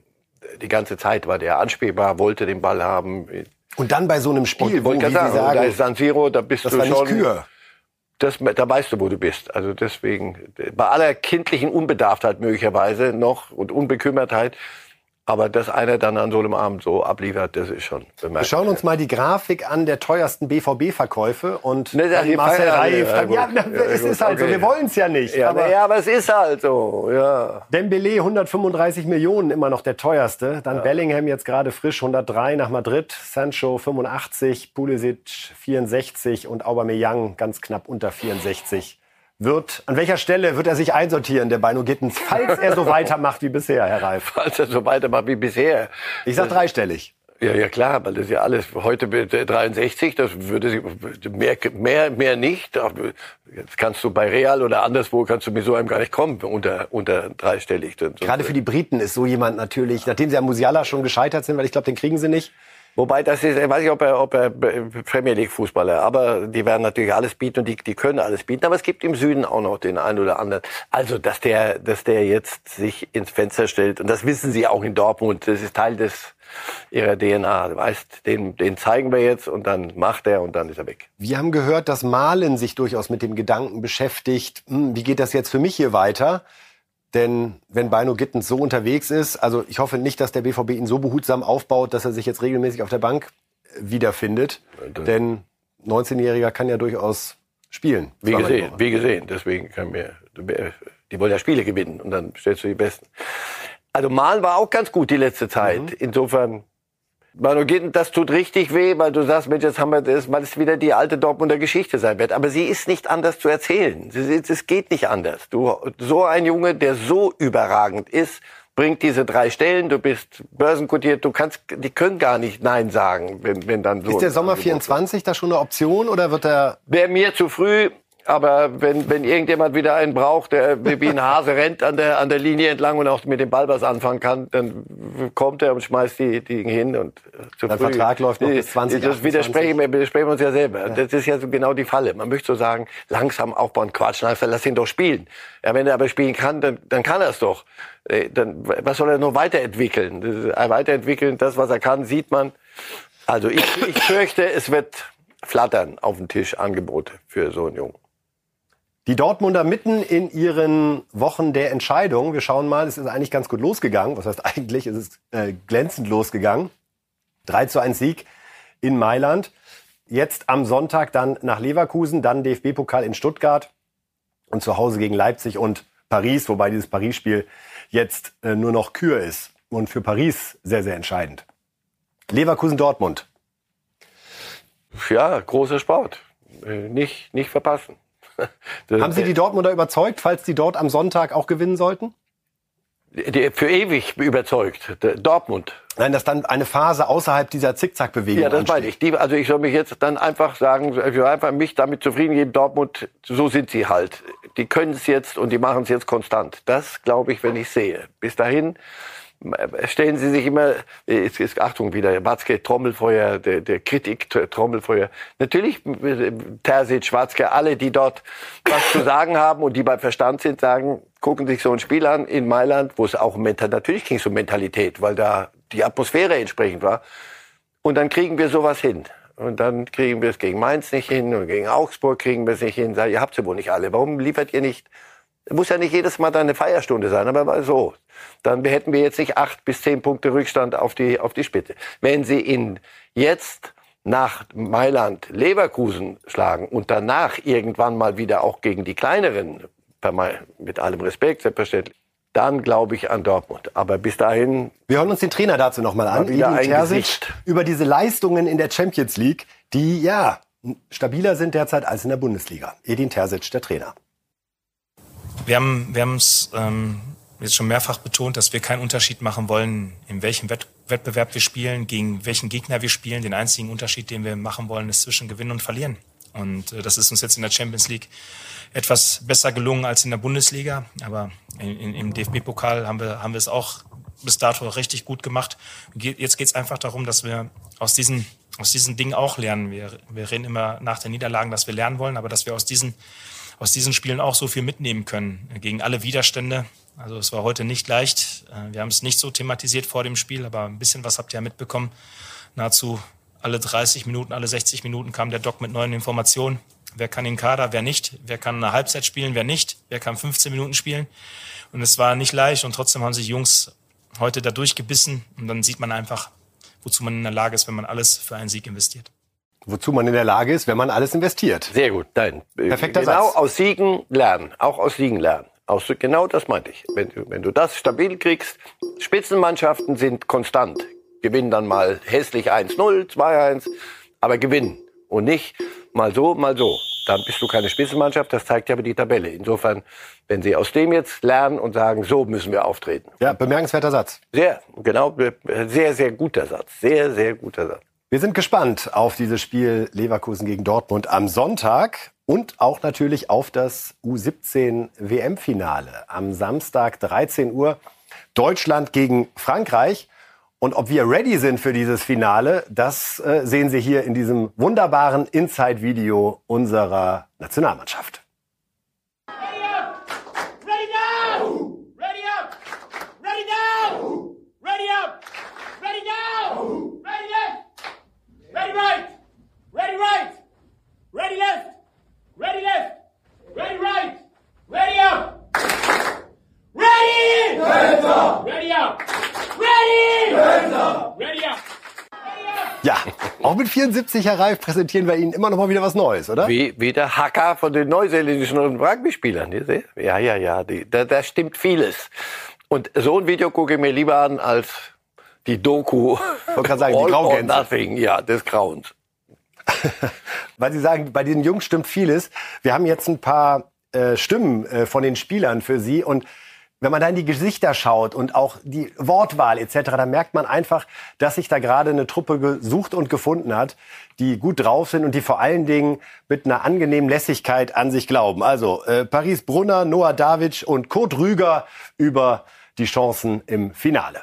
die ganze Zeit war der anspielbar, wollte den Ball haben, und dann bei so einem Spiel, wo, wie Sie sagen, da ist San Siro, da bist das du war schon... Nicht Kür. Das, da weißt du, wo du bist. Also deswegen, bei aller kindlichen Unbedarftheit möglicherweise noch und Unbekümmertheit, aber dass einer dann an so einem Abend so abliefert, das ist schon bemerkenswert. Wir schauen uns mal die Grafik an der teuersten BVB-Verkäufe und ne, dann Marcel Reif. Ja, ja, ja, es ist halt okay. so, wir wollen es ja nicht. Ja aber, ja, aber es ist halt so, ja. Dembele 135 Millionen, immer noch der teuerste. Dann ja. Bellingham jetzt gerade frisch 103 nach Madrid, Sancho 85, Pulisic 64 und Aubameyang ganz knapp unter 64 wird, an welcher Stelle wird er sich einsortieren, der Beino Gittens, falls er so weitermacht wie bisher, Herr Reif? Falls er so weitermacht wie bisher. Ich sag dreistellig. Ja, ja klar, weil das ist ja alles heute 63, das würde sie mehr, mehr, mehr nicht. Jetzt kannst du bei Real oder anderswo kannst du mit so einem gar nicht kommen unter unter dreistellig. Gerade für die Briten ist so jemand natürlich, nachdem sie am Musiala schon gescheitert sind, weil ich glaube, den kriegen sie nicht. Wobei das ist, ich weiß nicht, ob er, ob er Premier League Fußballer, aber die werden natürlich alles bieten und die, die können alles bieten. Aber es gibt im Süden auch noch den einen oder anderen. Also, dass der, dass der jetzt sich ins Fenster stellt und das wissen sie auch in Dortmund. Das ist Teil des ihrer DNA. Weißt, den, den zeigen wir jetzt und dann macht er und dann ist er weg. Wir haben gehört, dass Malen sich durchaus mit dem Gedanken beschäftigt, hm, wie geht das jetzt für mich hier weiter? Denn wenn Bino Gittens so unterwegs ist, also ich hoffe nicht, dass der BVB ihn so behutsam aufbaut, dass er sich jetzt regelmäßig auf der Bank wiederfindet. Ja, Denn 19-Jähriger kann ja durchaus spielen. Wie gesehen, wie gesehen. Deswegen können wir, die wollen ja Spiele gewinnen und dann stellst du die Besten. Also Malen war auch ganz gut die letzte Zeit. Mhm. Insofern, Manu Gitten, das tut richtig weh, weil du sagst, Mensch, jetzt haben wir das, weil es wieder die alte Dortmunder Geschichte sein wird. Aber sie ist nicht anders zu erzählen. Es geht nicht anders. Du, so ein Junge, der so überragend ist, bringt diese drei Stellen, du bist börsenkotiert, du kannst, die können gar nicht Nein sagen, wenn, wenn dann so. Ist der Sommer Angebot 24 da schon eine Option oder wird er Wäre mir zu früh, aber wenn, wenn irgendjemand wieder einen braucht, der wie ein Hase rennt an der, an der Linie entlang und auch mit dem Ball was anfangen kann, dann kommt er und schmeißt die, die hin und äh, zu Der. Vertrag läuft noch bis Das 2028. widersprechen wir, widersprechen wir uns ja selber. Das ist ja so genau die Falle. Man möchte so sagen, langsam aufbauen, quatschen, einfach lass ihn doch spielen. Ja, wenn er aber spielen kann, dann, dann kann er es doch. Äh, Dann, was soll er noch weiterentwickeln? Das äh, Weiterentwickeln, das, was er kann, sieht man. Also ich, ich fürchte, es wird flattern auf dem Tisch Angebote für so einen Jungen. Die Dortmunder mitten in ihren Wochen der Entscheidung. Wir schauen mal, es ist eigentlich ganz gut losgegangen. Was heißt eigentlich? Es ist äh, glänzend losgegangen. 3 zu 1 Sieg in Mailand. Jetzt am Sonntag dann nach Leverkusen, dann DFB-Pokal in Stuttgart und zu Hause gegen Leipzig und Paris, wobei dieses Paris-Spiel jetzt äh, nur noch Kür ist und für Paris sehr, sehr entscheidend. Leverkusen-Dortmund. Ja, großer Sport. Äh, Nicht, nicht verpassen. Haben Sie die Dortmunder überzeugt, falls die dort am Sonntag auch gewinnen sollten? für ewig überzeugt. Dortmund. Nein, dass dann eine Phase außerhalb dieser Zickzackbewegung Ja, das ansteht. meine ich. Die, also ich soll mich jetzt dann einfach sagen, ich will einfach mich damit zufrieden geben, Dortmund, so sind sie halt. Die können es jetzt und die machen es jetzt konstant. Das glaube ich, wenn ich sehe. Bis dahin stellen sie sich immer, jetzt ist, Achtung wieder, Watzke, Trommelfeuer, der, der Kritik, Trommelfeuer. Natürlich, äh, Terzic, Watzke, alle, die dort was zu sagen haben und die bei Verstand sind, sagen, gucken sich so ein Spiel an in Mailand, wo es auch mental, natürlich ging es um Mentalität, weil da die Atmosphäre entsprechend war. Und dann kriegen wir sowas hin. Und dann kriegen wir es gegen Mainz nicht hin und gegen Augsburg kriegen wir es nicht hin. Sag, ihr habt sie wohl nicht alle. Warum liefert ihr nicht? Muss ja nicht jedes Mal dann eine Feierstunde sein, aber mal so. Dann hätten wir jetzt nicht acht bis zehn Punkte Rückstand auf die, auf die Spitze. Wenn sie in jetzt nach Mailand Leverkusen schlagen und danach irgendwann mal wieder auch gegen die kleineren, mit allem Respekt selbstverständlich, dann glaube ich an Dortmund. Aber bis dahin Wir hören uns den Trainer dazu nochmal an, Edin Terzic, über diese Leistungen in der Champions League, die ja stabiler sind derzeit als in der Bundesliga. Edin Terzic, der Trainer. Wir haben wir es ähm, jetzt schon mehrfach betont, dass wir keinen Unterschied machen wollen, in welchem Wett Wettbewerb wir spielen, gegen welchen Gegner wir spielen. Den einzigen Unterschied, den wir machen wollen, ist zwischen Gewinnen und Verlieren. Und äh, das ist uns jetzt in der Champions League etwas besser gelungen als in der Bundesliga. Aber in, in, im DFB-Pokal haben wir, haben wir es auch bis dato richtig gut gemacht. Ge- Jetzt geht es einfach darum, dass wir aus diesen, aus diesen Dingen auch lernen. Wir, wir reden immer nach den Niederlagen, dass wir lernen wollen, aber dass wir aus diesen, aus diesen Spielen auch so viel mitnehmen können gegen alle Widerstände. Also es war heute nicht leicht. Äh, Wir haben es nicht so thematisiert vor dem Spiel, aber ein bisschen was habt ihr ja mitbekommen. Nahezu alle 30 Minuten, alle 60 Minuten kam der Doc mit neuen Informationen. Wer kann den Kader, wer nicht? Wer kann eine Halbzeit spielen, wer nicht? Wer kann 15 Minuten spielen? Und es war nicht leicht und trotzdem haben sich Jungs heute da durchgebissen und dann sieht man einfach, wozu man in der Lage ist, wenn man alles für einen Sieg investiert. Wozu man in der Lage ist, wenn man alles investiert. Sehr gut, nein. Perfekter genau Satz. aus Siegen lernen, auch aus Siegen lernen. Aus, genau das meinte ich. Wenn du, wenn du das stabil kriegst, Spitzenmannschaften sind konstant. Gewinnen dann mal hässlich 1-0, 2-1, aber gewinnen. Und nicht mal so, mal so. Dann bist du keine Spitzenmannschaft, das zeigt ja aber die Tabelle. Insofern, wenn sie aus dem jetzt lernen und sagen, so müssen wir auftreten. Ja, bemerkenswerter Satz. Sehr, genau, sehr, sehr guter Satz. Sehr, sehr guter Satz. Wir sind gespannt auf dieses Spiel Leverkusen gegen Dortmund am Sonntag und auch natürlich auf das U17 WM-Finale am Samstag 13 Uhr. Deutschland gegen Frankreich. Und ob wir ready sind für dieses Finale, das äh, sehen Sie hier in diesem wunderbaren Inside-Video unserer Nationalmannschaft. Ready now! Ready up! Ready now! Ready up! Ready now! Ready left! Ready right! Ready right! Ready left! Ready left! Ready right! Ready up! Ready! Hands up! Ready up! Ready! Hands up! Ready up! Ja, ob mit 74, Herr Reif, präsentieren wir Ihnen immer noch mal wieder was Neues, oder? Wie, wie der Hacker von den neuseeländischen Rugby-Spielern. Ja, ja, ja. Die, da, da stimmt vieles. Und so ein Video gucke ich mir lieber an als die Doku. Ich wollte gerade sagen, die All or Graugänse. Nothing, ja, des Grauens. Weil Sie sagen, bei diesen Jungs stimmt vieles. Wir haben jetzt ein paar äh, Stimmen äh, von den Spielern für Sie und wenn man da in die Gesichter schaut und auch die Wortwahl etc., dann merkt man einfach, dass sich da gerade eine Truppe gesucht und gefunden hat, die gut drauf sind und die vor allen Dingen mit einer angenehmen Lässigkeit an sich glauben. Also äh, Paris Brunner, Noah David und Kurt Rüger über die Chancen im Finale.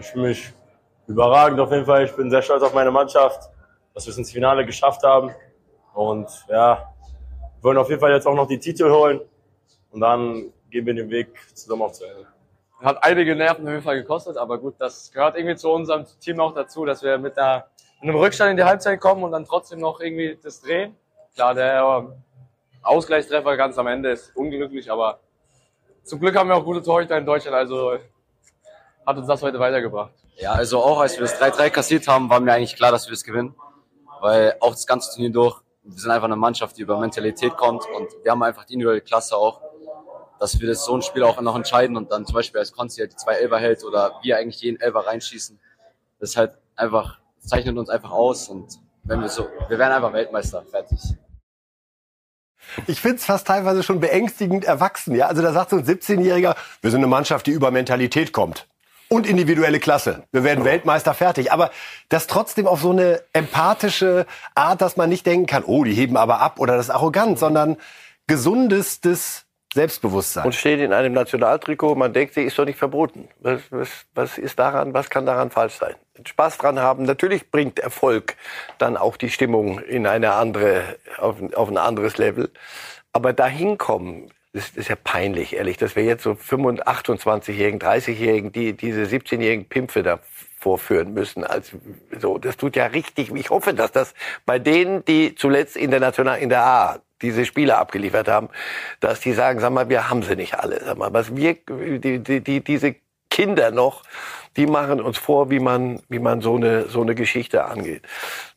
Ich fühle mich überragend auf jeden Fall. Ich bin sehr stolz auf meine Mannschaft, dass wir es ins Finale geschafft haben. Und ja, wir wollen auf jeden Fall jetzt auch noch die Titel holen. Und dann gehen wir den Weg zusammen auch zu Ende. Hat einige Nerven auf jeden Fall gekostet, aber gut, das gehört irgendwie zu unserem Team auch dazu, dass wir mit, einer, mit einem Rückstand in die Halbzeit kommen und dann trotzdem noch irgendwie das drehen. Klar, der ähm, Ausgleichstreffer ganz am Ende ist unglücklich, aber zum Glück haben wir auch gute Torhüter in Deutschland, also hat uns das heute weitergebracht. Ja, also auch als wir das 3-3 kassiert haben, war mir eigentlich klar, dass wir das gewinnen. Weil auch das ganze Turnier durch, wir sind einfach eine Mannschaft, die über Mentalität kommt und wir haben einfach die individuelle Klasse auch, dass wir das so ein Spiel auch noch entscheiden und dann zum Beispiel als Konzi halt die zwei Elber hält oder wir eigentlich jeden Elber reinschießen. Das ist halt einfach, zeichnet uns einfach aus und wenn wir so, wir werden einfach Weltmeister, fertig. Ich find's fast teilweise schon beängstigend erwachsen. Ja? Also da sagt so ein 17-Jähriger, wir sind eine Mannschaft, die über Mentalität kommt. Und individuelle Klasse. Wir werden Weltmeister fertig. Aber das trotzdem auf so eine empathische Art, dass man nicht denken kann, oh, die heben aber ab oder das ist arrogant, sondern gesundestes Selbstbewusstsein. Und steht in einem Nationaltrikot, man denkt, sie ist doch nicht verboten. Was, was, was ist daran, was kann daran falsch sein? Spaß dran haben. Natürlich bringt Erfolg dann auch die Stimmung in eine andere, auf, auf ein anderes Level. Aber dahin kommen, das ist ja peinlich, ehrlich, dass wir jetzt so 25, 28-Jährigen, 30-Jährigen, die diese 17-jährigen Pimpfe da vorführen müssen. Als so, das tut ja richtig. Ich hoffe, dass das bei denen, die zuletzt in der National, in der A diese Spiele abgeliefert haben, dass die sagen, sag mal, wir haben sie nicht alle. Sag mal, was wir, die, die, die, diese Kinder noch, die machen uns vor, wie man, wie man so eine, so eine Geschichte angeht.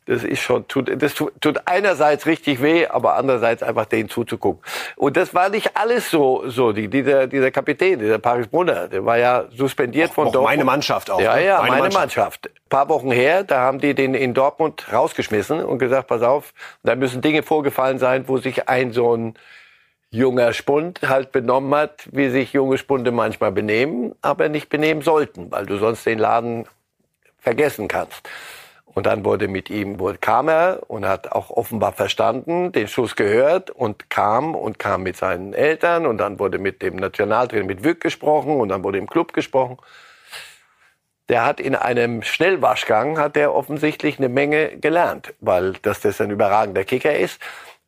Das ist schon, tut, das tut, einerseits richtig weh, aber andererseits einfach denen zuzugucken. Und das war nicht alles so, so, die, dieser, dieser Kapitän, dieser Paris Brunner, der war ja suspendiert von auch Dortmund. meine Mannschaft auch, Ja, ne? ja, Meine meine, Mannschaft. Mannschaft. Ein paar Wochen her, da haben die den in Dortmund rausgeschmissen und gesagt, pass auf, da müssen Dinge vorgefallen sein, wo sich ein so ein junger Spund halt benommen hat, wie sich junge Spunde manchmal benehmen, aber nicht benehmen sollten, weil du sonst den Laden vergessen kannst. Und dann wurde mit ihm, kam er und hat auch offenbar verstanden, den Schuss gehört und kam und kam mit seinen Eltern und dann wurde mit dem Nationaltrainer, mit Wück gesprochen und dann wurde im Club gesprochen. Der hat in einem Schnellwaschgang, hat er offensichtlich eine Menge gelernt, weil dass das ein überragender Kicker ist.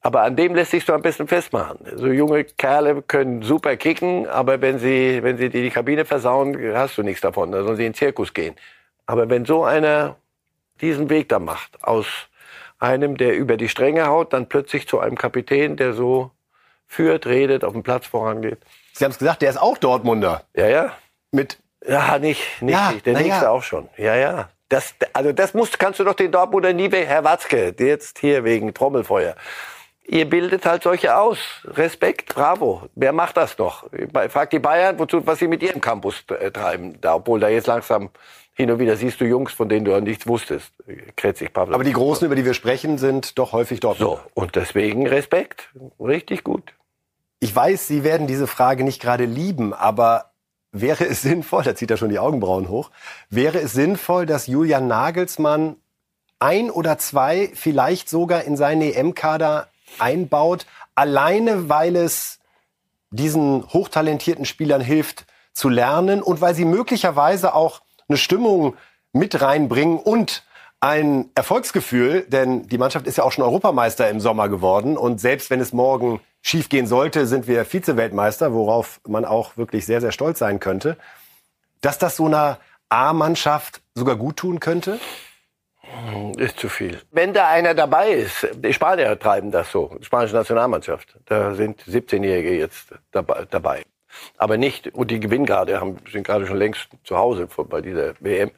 Aber an dem lässt sich so ein bisschen festmachen. So junge Kerle können super kicken, aber wenn sie, wenn sie dir die Kabine versauen, hast du nichts davon. Da sollen sie in den Zirkus gehen. Aber wenn so einer diesen Weg da macht, aus einem, der über die Stränge haut, dann plötzlich zu einem Kapitän, der so führt, redet, auf dem Platz vorangeht. Sie haben es gesagt, der ist auch Dortmunder. Ja, ja. Mit Ja, nicht, nicht, Ja, nicht. der nächste ja. auch schon. Ja, ja. Das, also das musst, kannst du doch den Dortmunder nie, Herr Watzke, jetzt hier wegen Trommelfeuer. Ihr bildet halt solche aus. Respekt, bravo. Wer macht das noch? Fragt die Bayern, wozu, was sie mit ihrem Campus äh, treiben. Da, obwohl da jetzt langsam hin und wieder siehst du Jungs, von denen du ja nichts wusstest. Kretzig, Pavlov. Aber die Großen, über die wir sprechen, sind doch häufig Dortmunder. So, und deswegen Respekt. Richtig gut. Ich weiß, Sie werden diese Frage nicht gerade lieben, aber wäre es sinnvoll, da zieht er schon die Augenbrauen hoch, wäre es sinnvoll, dass Julian Nagelsmann ein oder zwei vielleicht sogar in seinen EM-Kader einbaut, alleine weil es diesen hochtalentierten Spielern hilft zu lernen und weil sie möglicherweise auch eine Stimmung mit reinbringen und ein Erfolgsgefühl, denn die Mannschaft ist ja auch schon Europameister im Sommer geworden und selbst wenn es morgen schief gehen sollte, sind wir Vize-Weltmeister, worauf man auch wirklich sehr, sehr stolz sein könnte, dass das so einer A-Mannschaft sogar gut tun könnte? Ist zu viel. Wenn da einer dabei ist, die Spanier treiben das so, die spanische Nationalmannschaft, da sind 17-Jährige jetzt dabei. Aber nicht, und die gewinnen gerade, haben, sind gerade schon längst zu Hause bei dieser WM.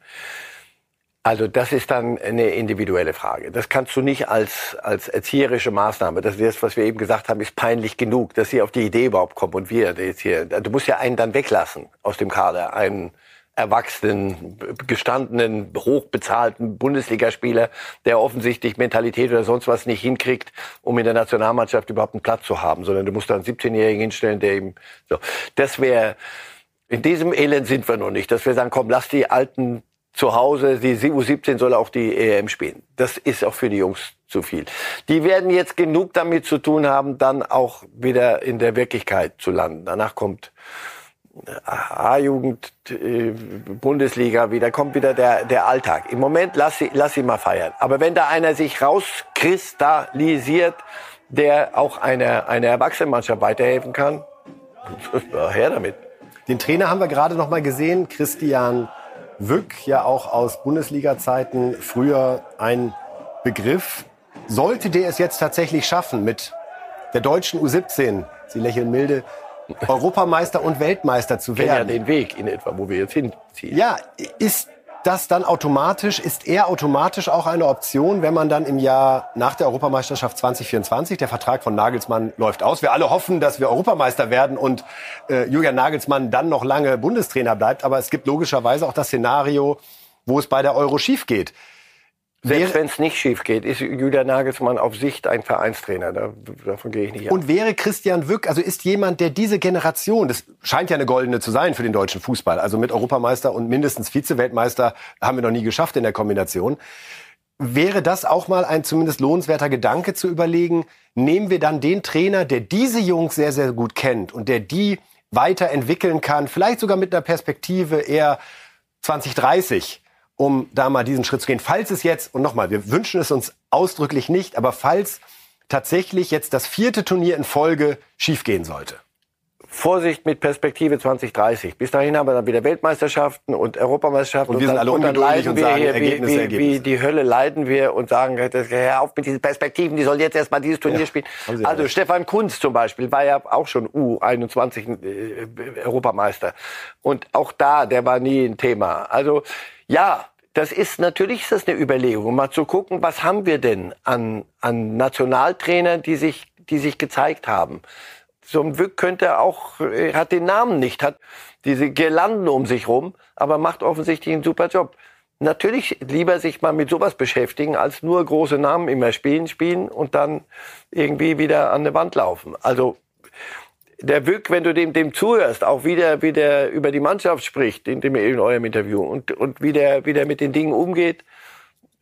Also das ist dann eine individuelle Frage. Das kannst du nicht als, als erzieherische Maßnahme. Das ist das, was wir eben gesagt haben, ist peinlich genug, dass sie auf die Idee überhaupt kommen und wir jetzt hier. Du musst ja einen dann weglassen aus dem Kader, einen erwachsenen, gestandenen, hochbezahlten Bundesligaspieler, der offensichtlich Mentalität oder sonst was nicht hinkriegt, um in der Nationalmannschaft überhaupt einen Platz zu haben, sondern du musst da einen 17-Jährigen hinstellen, der eben so. Das wäre in diesem Elend sind wir noch nicht, dass wir sagen, komm, lass die alten zu Hause, die U17 soll auch die EM spielen. Das ist auch für die Jungs zu viel. Die werden jetzt genug damit zu tun haben, dann auch wieder in der Wirklichkeit zu landen. Danach kommt A-Jugend, äh, Bundesliga wieder, kommt wieder der, der Alltag. Im Moment lass sie, lass sie mal feiern. Aber wenn da einer sich rauskristallisiert, der auch einer eine Erwachsenenmannschaft weiterhelfen kann, her damit. Den Trainer haben wir gerade noch mal gesehen, Christian Wück, ja auch aus Bundesliga-Zeiten, früher ein Begriff. Sollte der es jetzt tatsächlich schaffen, mit der deutschen U17, Sie lächeln milde, Europameister und Weltmeister zu werden. ja den Weg in etwa, wo wir jetzt hinziehen. Ja, ist das dann automatisch, ist er automatisch auch eine Option, wenn man dann im Jahr nach der Europameisterschaft 2024, der Vertrag von Nagelsmann läuft aus. Wir alle hoffen, dass wir Europameister werden und äh, Julian Nagelsmann dann noch lange Bundestrainer bleibt. Aber es gibt logischerweise auch das Szenario, wo es bei der Euro schief geht. Selbst wenn es nicht schief geht, ist Julian Nagelsmann auf Sicht ein Vereinstrainer. Da, davon gehe ich nicht aus. Und wäre Christian Wück, also ist jemand, der diese Generation, das scheint ja eine goldene zu sein für den deutschen Fußball, also mit Europameister und mindestens Vize-Weltmeister haben wir noch nie geschafft in der Kombination. Wäre das auch mal ein zumindest lohnenswerter Gedanke zu überlegen, nehmen wir dann den Trainer, der diese Jungs sehr, sehr gut kennt und der die weiterentwickeln kann, vielleicht sogar mit einer Perspektive eher 2030, um da mal diesen Schritt zu gehen. Falls es jetzt, und nochmal, wir wünschen es uns ausdrücklich nicht, aber falls tatsächlich jetzt das vierte Turnier in Folge schiefgehen sollte. Vorsicht mit Perspektive 2030. Bis dahin haben wir dann wieder Weltmeisterschaften und Europameisterschaften. Und wir sind alle ungeduldig und sagen, hier, Ergebnis, wie, wie, Ergebnis. wie die Hölle leiden wir und sagen, hör auf mit diesen Perspektiven, die sollen jetzt erst mal dieses Turnier Ja, spielen. Also recht. Stefan Kunz zum Beispiel war ja auch schon U21 äh, Europameister. Und auch da, der war nie ein Thema. Also ja, das ist natürlich ist das eine Überlegung, mal zu gucken, was haben wir denn an, an Nationaltrainern, die sich, die sich gezeigt haben. So ein Wück könnte auch, hat den Namen nicht, hat diese Girlanden um sich rum, aber macht offensichtlich einen super Job. Natürlich lieber sich mal mit sowas beschäftigen, als nur große Namen immer spielen, spielen und dann irgendwie wieder an eine Wand laufen. Also der Wück, wenn du dem, dem zuhörst, auch wieder, wie der über die Mannschaft spricht, in, dem, in eurem Interview, und, und wie, der, wie der mit den Dingen umgeht,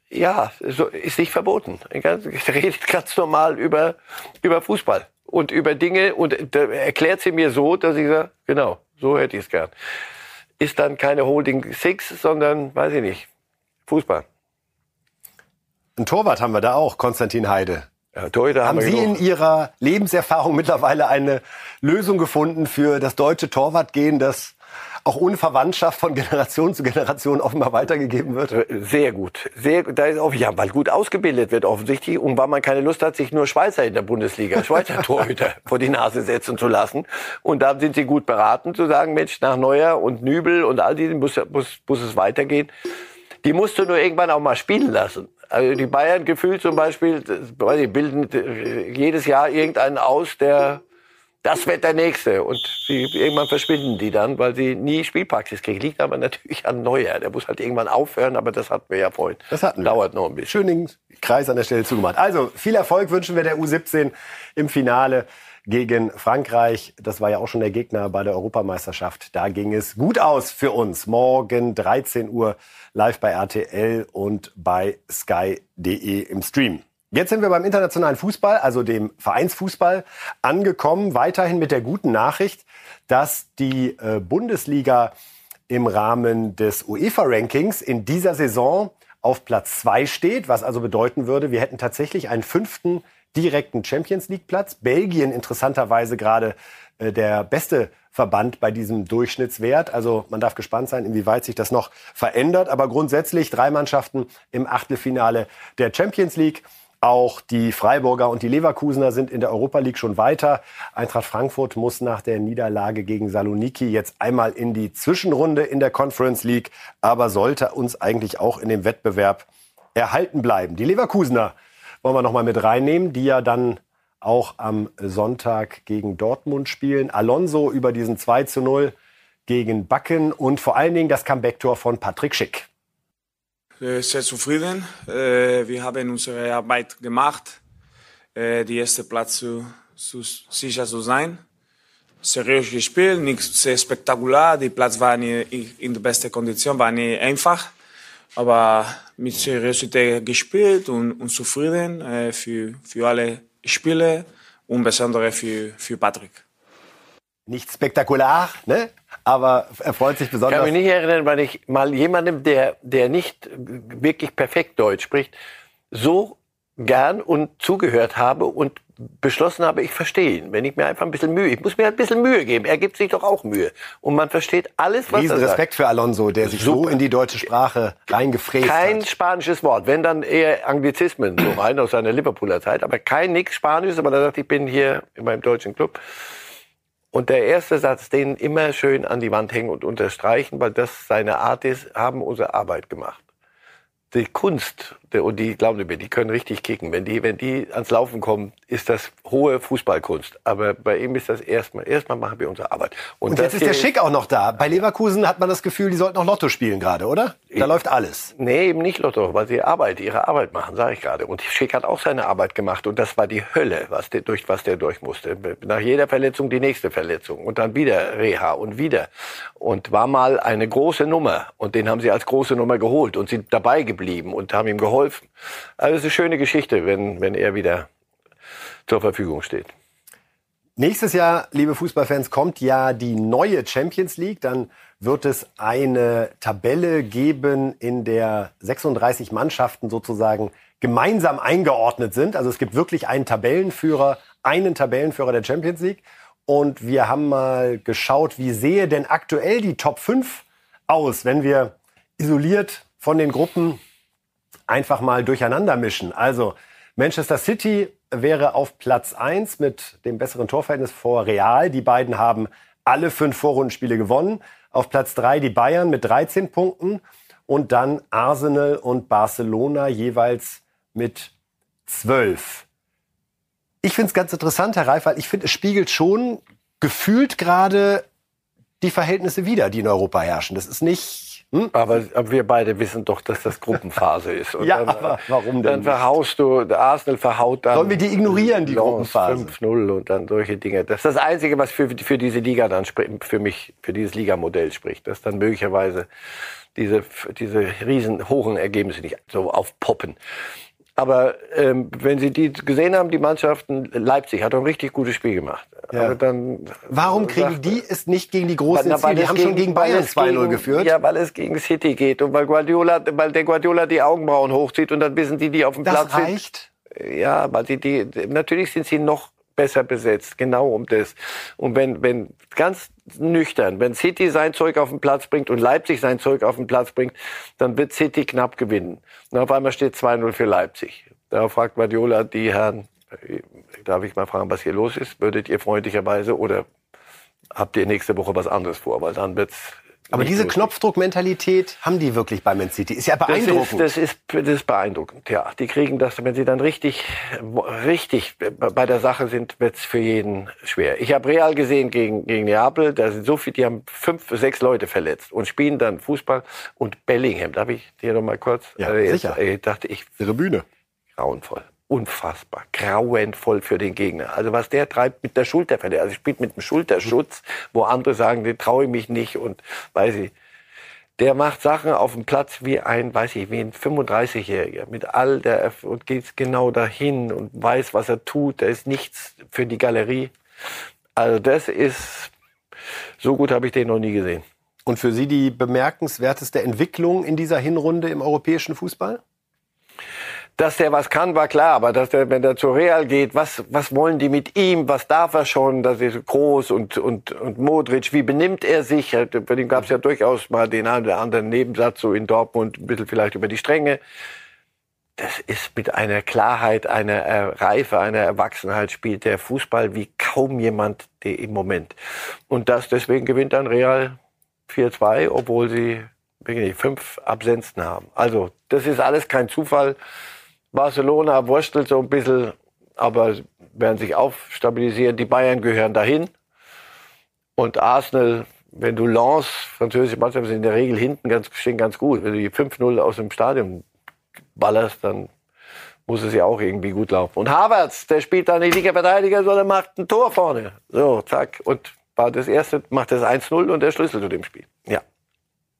ja, so ist nicht verboten. Er redet ganz normal über, über Fußball und über Dinge und erklärt sie mir so, dass ich sage, genau, so hätte ich es gern. Ist dann keine Holding Six, sondern, weiß ich nicht, Fußball. Ein Torwart haben wir da auch, Konstantin Heide. Ja, Torhüter haben haben Sie genug. in Ihrer Lebenserfahrung mittlerweile eine Lösung gefunden für das deutsche Torwartgehen, das auch ohne Verwandtschaft von Generation zu Generation offenbar weitergegeben wird? Sehr gut. Sehr, da ist auch, ja, weil gut ausgebildet wird offensichtlich und weil man keine Lust hat, sich nur Schweizer in der Bundesliga, Schweizer Torhüter vor die Nase setzen zu lassen. Und da sind sie gut beraten zu sagen, Mensch, nach Neuer und Nübel und all diesen muss, muss, muss es weitergehen. Die musst du nur irgendwann auch mal spielen lassen. Also die Bayern gefühlt zum Beispiel, ich, bilden jedes Jahr irgendeinen aus, der das wird der nächste. Und sie, irgendwann verschwinden die dann, weil sie nie Spielpraxis kriegen. Liegt aber natürlich an Neuer. Der muss halt irgendwann aufhören, aber das hatten wir ja vorhin. Das hatten wir. Dauert noch ein bisschen. Schönen Kreis an der Stelle zugemacht. Also viel Erfolg wünschen wir der U17 im Finale gegen Frankreich. Das war ja auch schon der Gegner bei der Europameisterschaft. Da ging es gut aus für uns. Morgen 13 Uhr live bei RTL und bei sky.de im Stream. Jetzt sind wir beim internationalen Fußball, also dem Vereinsfußball, angekommen. Weiterhin mit der guten Nachricht, dass die äh, Bundesliga im Rahmen des UEFA-Rankings in dieser Saison auf Platz zwei steht, was also bedeuten würde, wir hätten tatsächlich einen fünften direkten Champions League-Platz. Belgien interessanterweise gerade äh, der beste Verband bei diesem Durchschnittswert. Also man darf gespannt sein, inwieweit sich das noch verändert. Aber grundsätzlich drei Mannschaften im Achtelfinale der Champions League. Auch die Freiburger und die Leverkusener sind in der Europa League schon weiter. Eintracht Frankfurt muss nach der Niederlage gegen Saloniki jetzt einmal in die Zwischenrunde in der Conference League, aber sollte uns eigentlich auch in dem Wettbewerb erhalten bleiben. Die Leverkusener wollen wir noch mal mit reinnehmen, die ja dann auch am Sonntag gegen Dortmund spielen. Alonso über diesen 2 zu 0 gegen Backen und vor allen Dingen das Comeback-Tor von Patrick Schick. Äh, sehr zufrieden. Äh, wir haben unsere Arbeit gemacht, äh, die erste Platz zu, zu sicher zu sein. Seriös gespielt, nicht sehr spektakulär. Die Platz war nicht in der besten Kondition, war nicht einfach. Aber mit Seriosität gespielt und, und zufrieden für, für alle Spiele und besonders für, für Patrick. Nicht spektakulär, ne? aber er freut sich besonders. Ich kann mich nicht erinnern, weil ich mal jemandem, der, der nicht wirklich perfekt Deutsch spricht, so gern und zugehört habe und beschlossen habe, ich verstehe ihn. Wenn ich mir einfach ein bisschen Mühe, ich muss mir ein bisschen Mühe geben. Er gibt sich doch auch Mühe. Und man versteht alles, was Riesen er sagt. Respekt für Alonso, der sich Super. so in die deutsche Sprache reingefräst kein hat. Kein spanisches Wort, wenn dann eher Anglizismen, so rein aus seiner Liverpooler Zeit, aber kein nix Spanisches, aber er sagt, ich bin hier in meinem deutschen Club. Und der erste Satz, den immer schön an die Wand hängen und unterstreichen, weil das seine Art ist, haben unsere Arbeit gemacht die Kunst, und die, glauben mir, die können richtig kicken. Wenn die, wenn die ans Laufen kommen, ist das hohe Fußballkunst. Aber bei ihm ist das erstmal, erstmal machen wir unsere Arbeit. Und, und jetzt ist der Schick auch noch da. Bei Leverkusen hat man das Gefühl, die sollten noch Lotto spielen gerade, oder? Da läuft alles. Nee, eben nicht Lotto, weil sie Arbeit, ihre Arbeit machen, sage ich gerade. Und Schick hat auch seine Arbeit gemacht. Und das war die Hölle, was der, durch was der durch musste. Nach jeder Verletzung die nächste Verletzung. Und dann wieder Reha und wieder. Und war mal eine große Nummer. Und den haben sie als große Nummer geholt und sind dabei geblieben und haben ihm geholfen. Also es ist eine schöne Geschichte, wenn, wenn er wieder zur Verfügung steht. Nächstes Jahr, liebe Fußballfans, kommt ja die neue Champions League. Dann wird es eine Tabelle geben, in der 36 Mannschaften sozusagen gemeinsam eingeordnet sind. Also es gibt wirklich einen Tabellenführer, einen Tabellenführer der Champions League. Und wir haben mal geschaut, wie sehe denn aktuell die Top 5 aus, wenn wir isoliert von den Gruppen einfach mal durcheinander mischen. Also Manchester City wäre auf Platz 1 mit dem besseren Torverhältnis vor Real. Die beiden haben alle fünf Vorrundenspiele gewonnen. Auf Platz 3 die Bayern mit 13 Punkten und dann Arsenal und Barcelona jeweils mit 12. Ich finde es ganz interessant, Herr Reif, weil ich finde, es spiegelt schon gefühlt gerade die Verhältnisse wider, die in Europa herrschen. Das ist nicht hm? Aber, aber, wir beide wissen doch, dass das Gruppenphase ist. Und ja, dann, aber warum denn? Dann verhaust du, der Arsenal verhaut dann. Sollen wir die ignorieren, die Gruppenphase? 5-0 und dann solche Dinge. Das ist das Einzige, was für, für diese Liga dann für mich, für dieses Ligamodell spricht. Dass dann möglicherweise diese, diese riesen hohen Ergebnisse nicht so aufpoppen. Aber ähm, wenn Sie die gesehen haben, die Mannschaften, Leipzig hat doch ein richtig gutes Spiel gemacht. Ja. Dann, Warum kriegen sagt, die es nicht gegen die großen Ziele? Die haben gegen, schon gegen Bayern 2-0 geführt. Ja, weil es gegen City geht und weil Guardiola, weil der Guardiola die Augenbrauen hochzieht und dann wissen die, die auf dem das Platz sind. Das reicht? Ja, weil die, die, natürlich sind sie noch besser besetzt, genau um das. Und wenn, wenn ganz nüchtern, wenn City sein Zeug auf den Platz bringt und Leipzig sein Zeug auf den Platz bringt, dann wird City knapp gewinnen. Und auf einmal steht 2-0 für Leipzig. Da fragt Guardiola die Herren, äh, darf ich mal fragen, was hier los ist? Würdet ihr freundlicherweise oder habt ihr nächste Woche was anderes vor? Weil dann wird's aber diese Knopfdruckmentalität haben die wirklich bei Man City. Ist ja beeindruckend. Das ist, das ist, das ist beeindruckend, ja. Die kriegen das, wenn sie dann richtig, richtig bei der Sache sind, wird's für jeden schwer. Ich habe Real gesehen gegen, gegen Neapel, da sind so viele, die haben fünf, sechs Leute verletzt und spielen dann Fußball. Und Bellingham, darf ich dir noch mal kurz? Ja, äh, sicher. Äh, dachte ich. Ihre Bühne. Grauenvoll unfassbar, grauenvoll für den Gegner. Also was der treibt mit der Schulterverletzung, also spielt mit dem Schulterschutz, wo andere sagen, den traue ich mich nicht und weiß ich. Der macht Sachen auf dem Platz wie ein, weiß ich, wie ein 35-Jähriger mit all der und geht genau dahin und weiß, was er tut. Da ist nichts für die Galerie. Also das ist so gut habe ich den noch nie gesehen. Und für Sie die bemerkenswerteste Entwicklung in dieser Hinrunde im europäischen Fußball? Dass der was kann, war klar, aber dass der, wenn der zu Real geht, was, was wollen die mit ihm? Was darf er schon? Das ist groß und, und, und Modric, wie benimmt er sich? Bei dem gab es ja durchaus mal den einen oder anderen Nebensatz so in Dortmund, ein bisschen vielleicht über die Stränge. das ist mit einer Klarheit, einer äh, Reife, einer Erwachsenheit spielt der Fußball wie kaum jemand im Moment. Und das deswegen gewinnt dann Real 4-2, obwohl sie wirklich fünf Absenzen haben. Also das ist alles kein Zufall. Barcelona wurstelt so ein bisschen, aber werden sich aufstabilisieren. Die Bayern gehören dahin. Und Arsenal, wenn du Lens, französische Mannschaft, sind in der Regel hinten ganz, ganz gut. Wenn du die 5-0 aus dem Stadion ballerst, dann muss es ja auch irgendwie gut laufen. Und Havertz, der spielt da nicht Liga-Verteidiger, sondern macht ein Tor vorne. So, zack. Und war das erste, macht das 1-0 und der Schlüssel zu dem Spiel. Ja.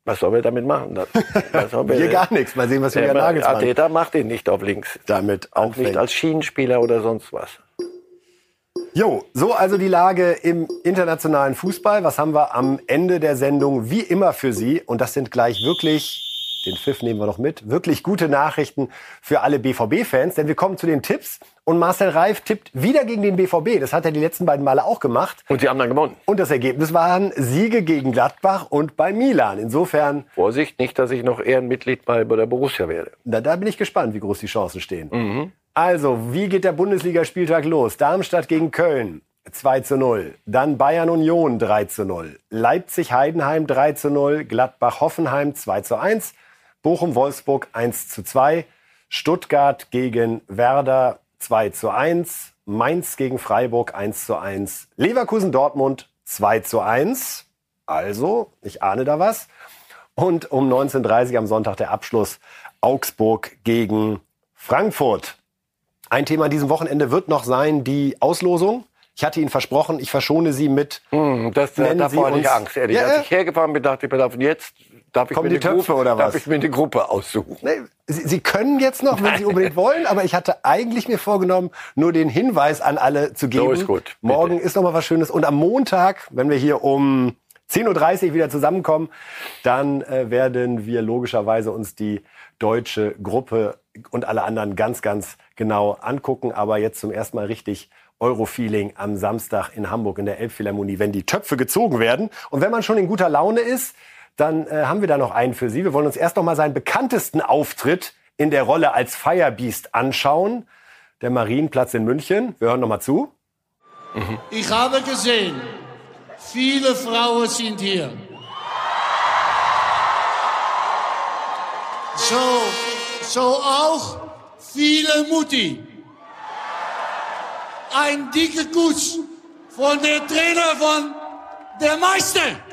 Was sollen wir damit machen? Das, sollen Wir gar nichts. Mal sehen, was wir Nagelsmann Arteta macht ihn nicht auf links. damit Auch nicht als Schienenspieler oder sonst was. Jo, so also die Lage im internationalen Fußball. Was haben wir am Ende der Sendung wie immer für Sie? Und das sind gleich wirklich, den Pfiff nehmen wir noch mit, wirklich gute Nachrichten für alle BVB-Fans. Denn wir kommen zu den Tipps. Und Marcel Reif tippt wieder gegen den BVB. Das hat er die letzten beiden Male auch gemacht. Und sie haben dann gewonnen. Und das Ergebnis waren Siege gegen Gladbach und bei Milan. Insofern, Vorsicht, nicht, dass ich noch Ehrenmitglied bei, bei der Borussia werde. da, da bin ich gespannt, wie groß die Chancen stehen. Also, wie geht der Bundesligaspieltag los? Darmstadt gegen Köln 2 zu 0. Dann Bayern Union 3 zu 0. Leipzig Heidenheim 3 zu 0. Gladbach Hoffenheim 2 zu 1. Bochum Wolfsburg 1 zu 2. Stuttgart gegen Werder 2 zu 1. Mainz gegen Freiburg 1 zu 1. Leverkusen Dortmund 2 zu 1. Also, ich ahne da was. Und um 19.30 Uhr am Sonntag der Abschluss Augsburg gegen Frankfurt. Ein Thema an diesem Wochenende wird noch sein die Auslosung. Ich hatte Ihnen versprochen, ich verschone Sie mit. Hm, das, äh, davor Sie hatte ich Angst, ehrlich. Ja, Als ich hergefahren bin, dachte ich mir, jetzt darf ich, Kommen mir die Töpfe Gruppe, oder darf was? ich mir eine Gruppe aussuchen. Nee, Sie, Sie können jetzt noch, wenn Sie unbedingt wollen, aber ich hatte eigentlich mir vorgenommen, nur den Hinweis an alle zu geben. So ist gut, bitte. Morgen ist noch mal was Schönes. Und am Montag, wenn wir hier um 10.30 Uhr wieder zusammenkommen, dann äh, werden wir logischerweise uns die deutsche Gruppe und alle anderen ganz, ganz genau angucken. Aber jetzt zum ersten Mal richtig Eurofeeling am Samstag in Hamburg in der Elbphilharmonie, wenn die Töpfe gezogen werden. Und wenn man schon in guter Laune ist, dann äh, haben wir da noch einen für Sie. Wir wollen uns erst noch mal seinen bekanntesten Auftritt in der Rolle als Firebeast anschauen. Der Marienplatz in München. Wir hören noch mal zu. Ich habe gesehen, viele Frauen sind hier. So, so auch viele Mutti. Ein dicker Kuss von der Trainer von der Meister.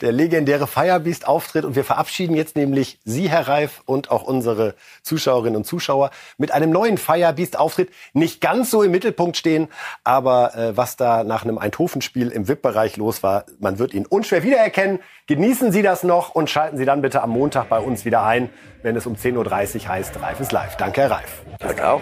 Der legendäre Firebeast-Auftritt. Und wir verabschieden jetzt nämlich Sie, Herr Reif, und auch unsere Zuschauerinnen und Zuschauer mit einem neuen Firebeast-Auftritt. Nicht ganz so im Mittelpunkt stehen, aber äh, was da nach einem Eindhoven-Spiel im VIP-Bereich los war, man wird ihn unschwer wiedererkennen. Genießen Sie das noch und schalten Sie dann bitte am Montag bei uns wieder ein, wenn es um 10.30 Uhr heißt Reif ist live. Danke, Herr Reif. Danke auch.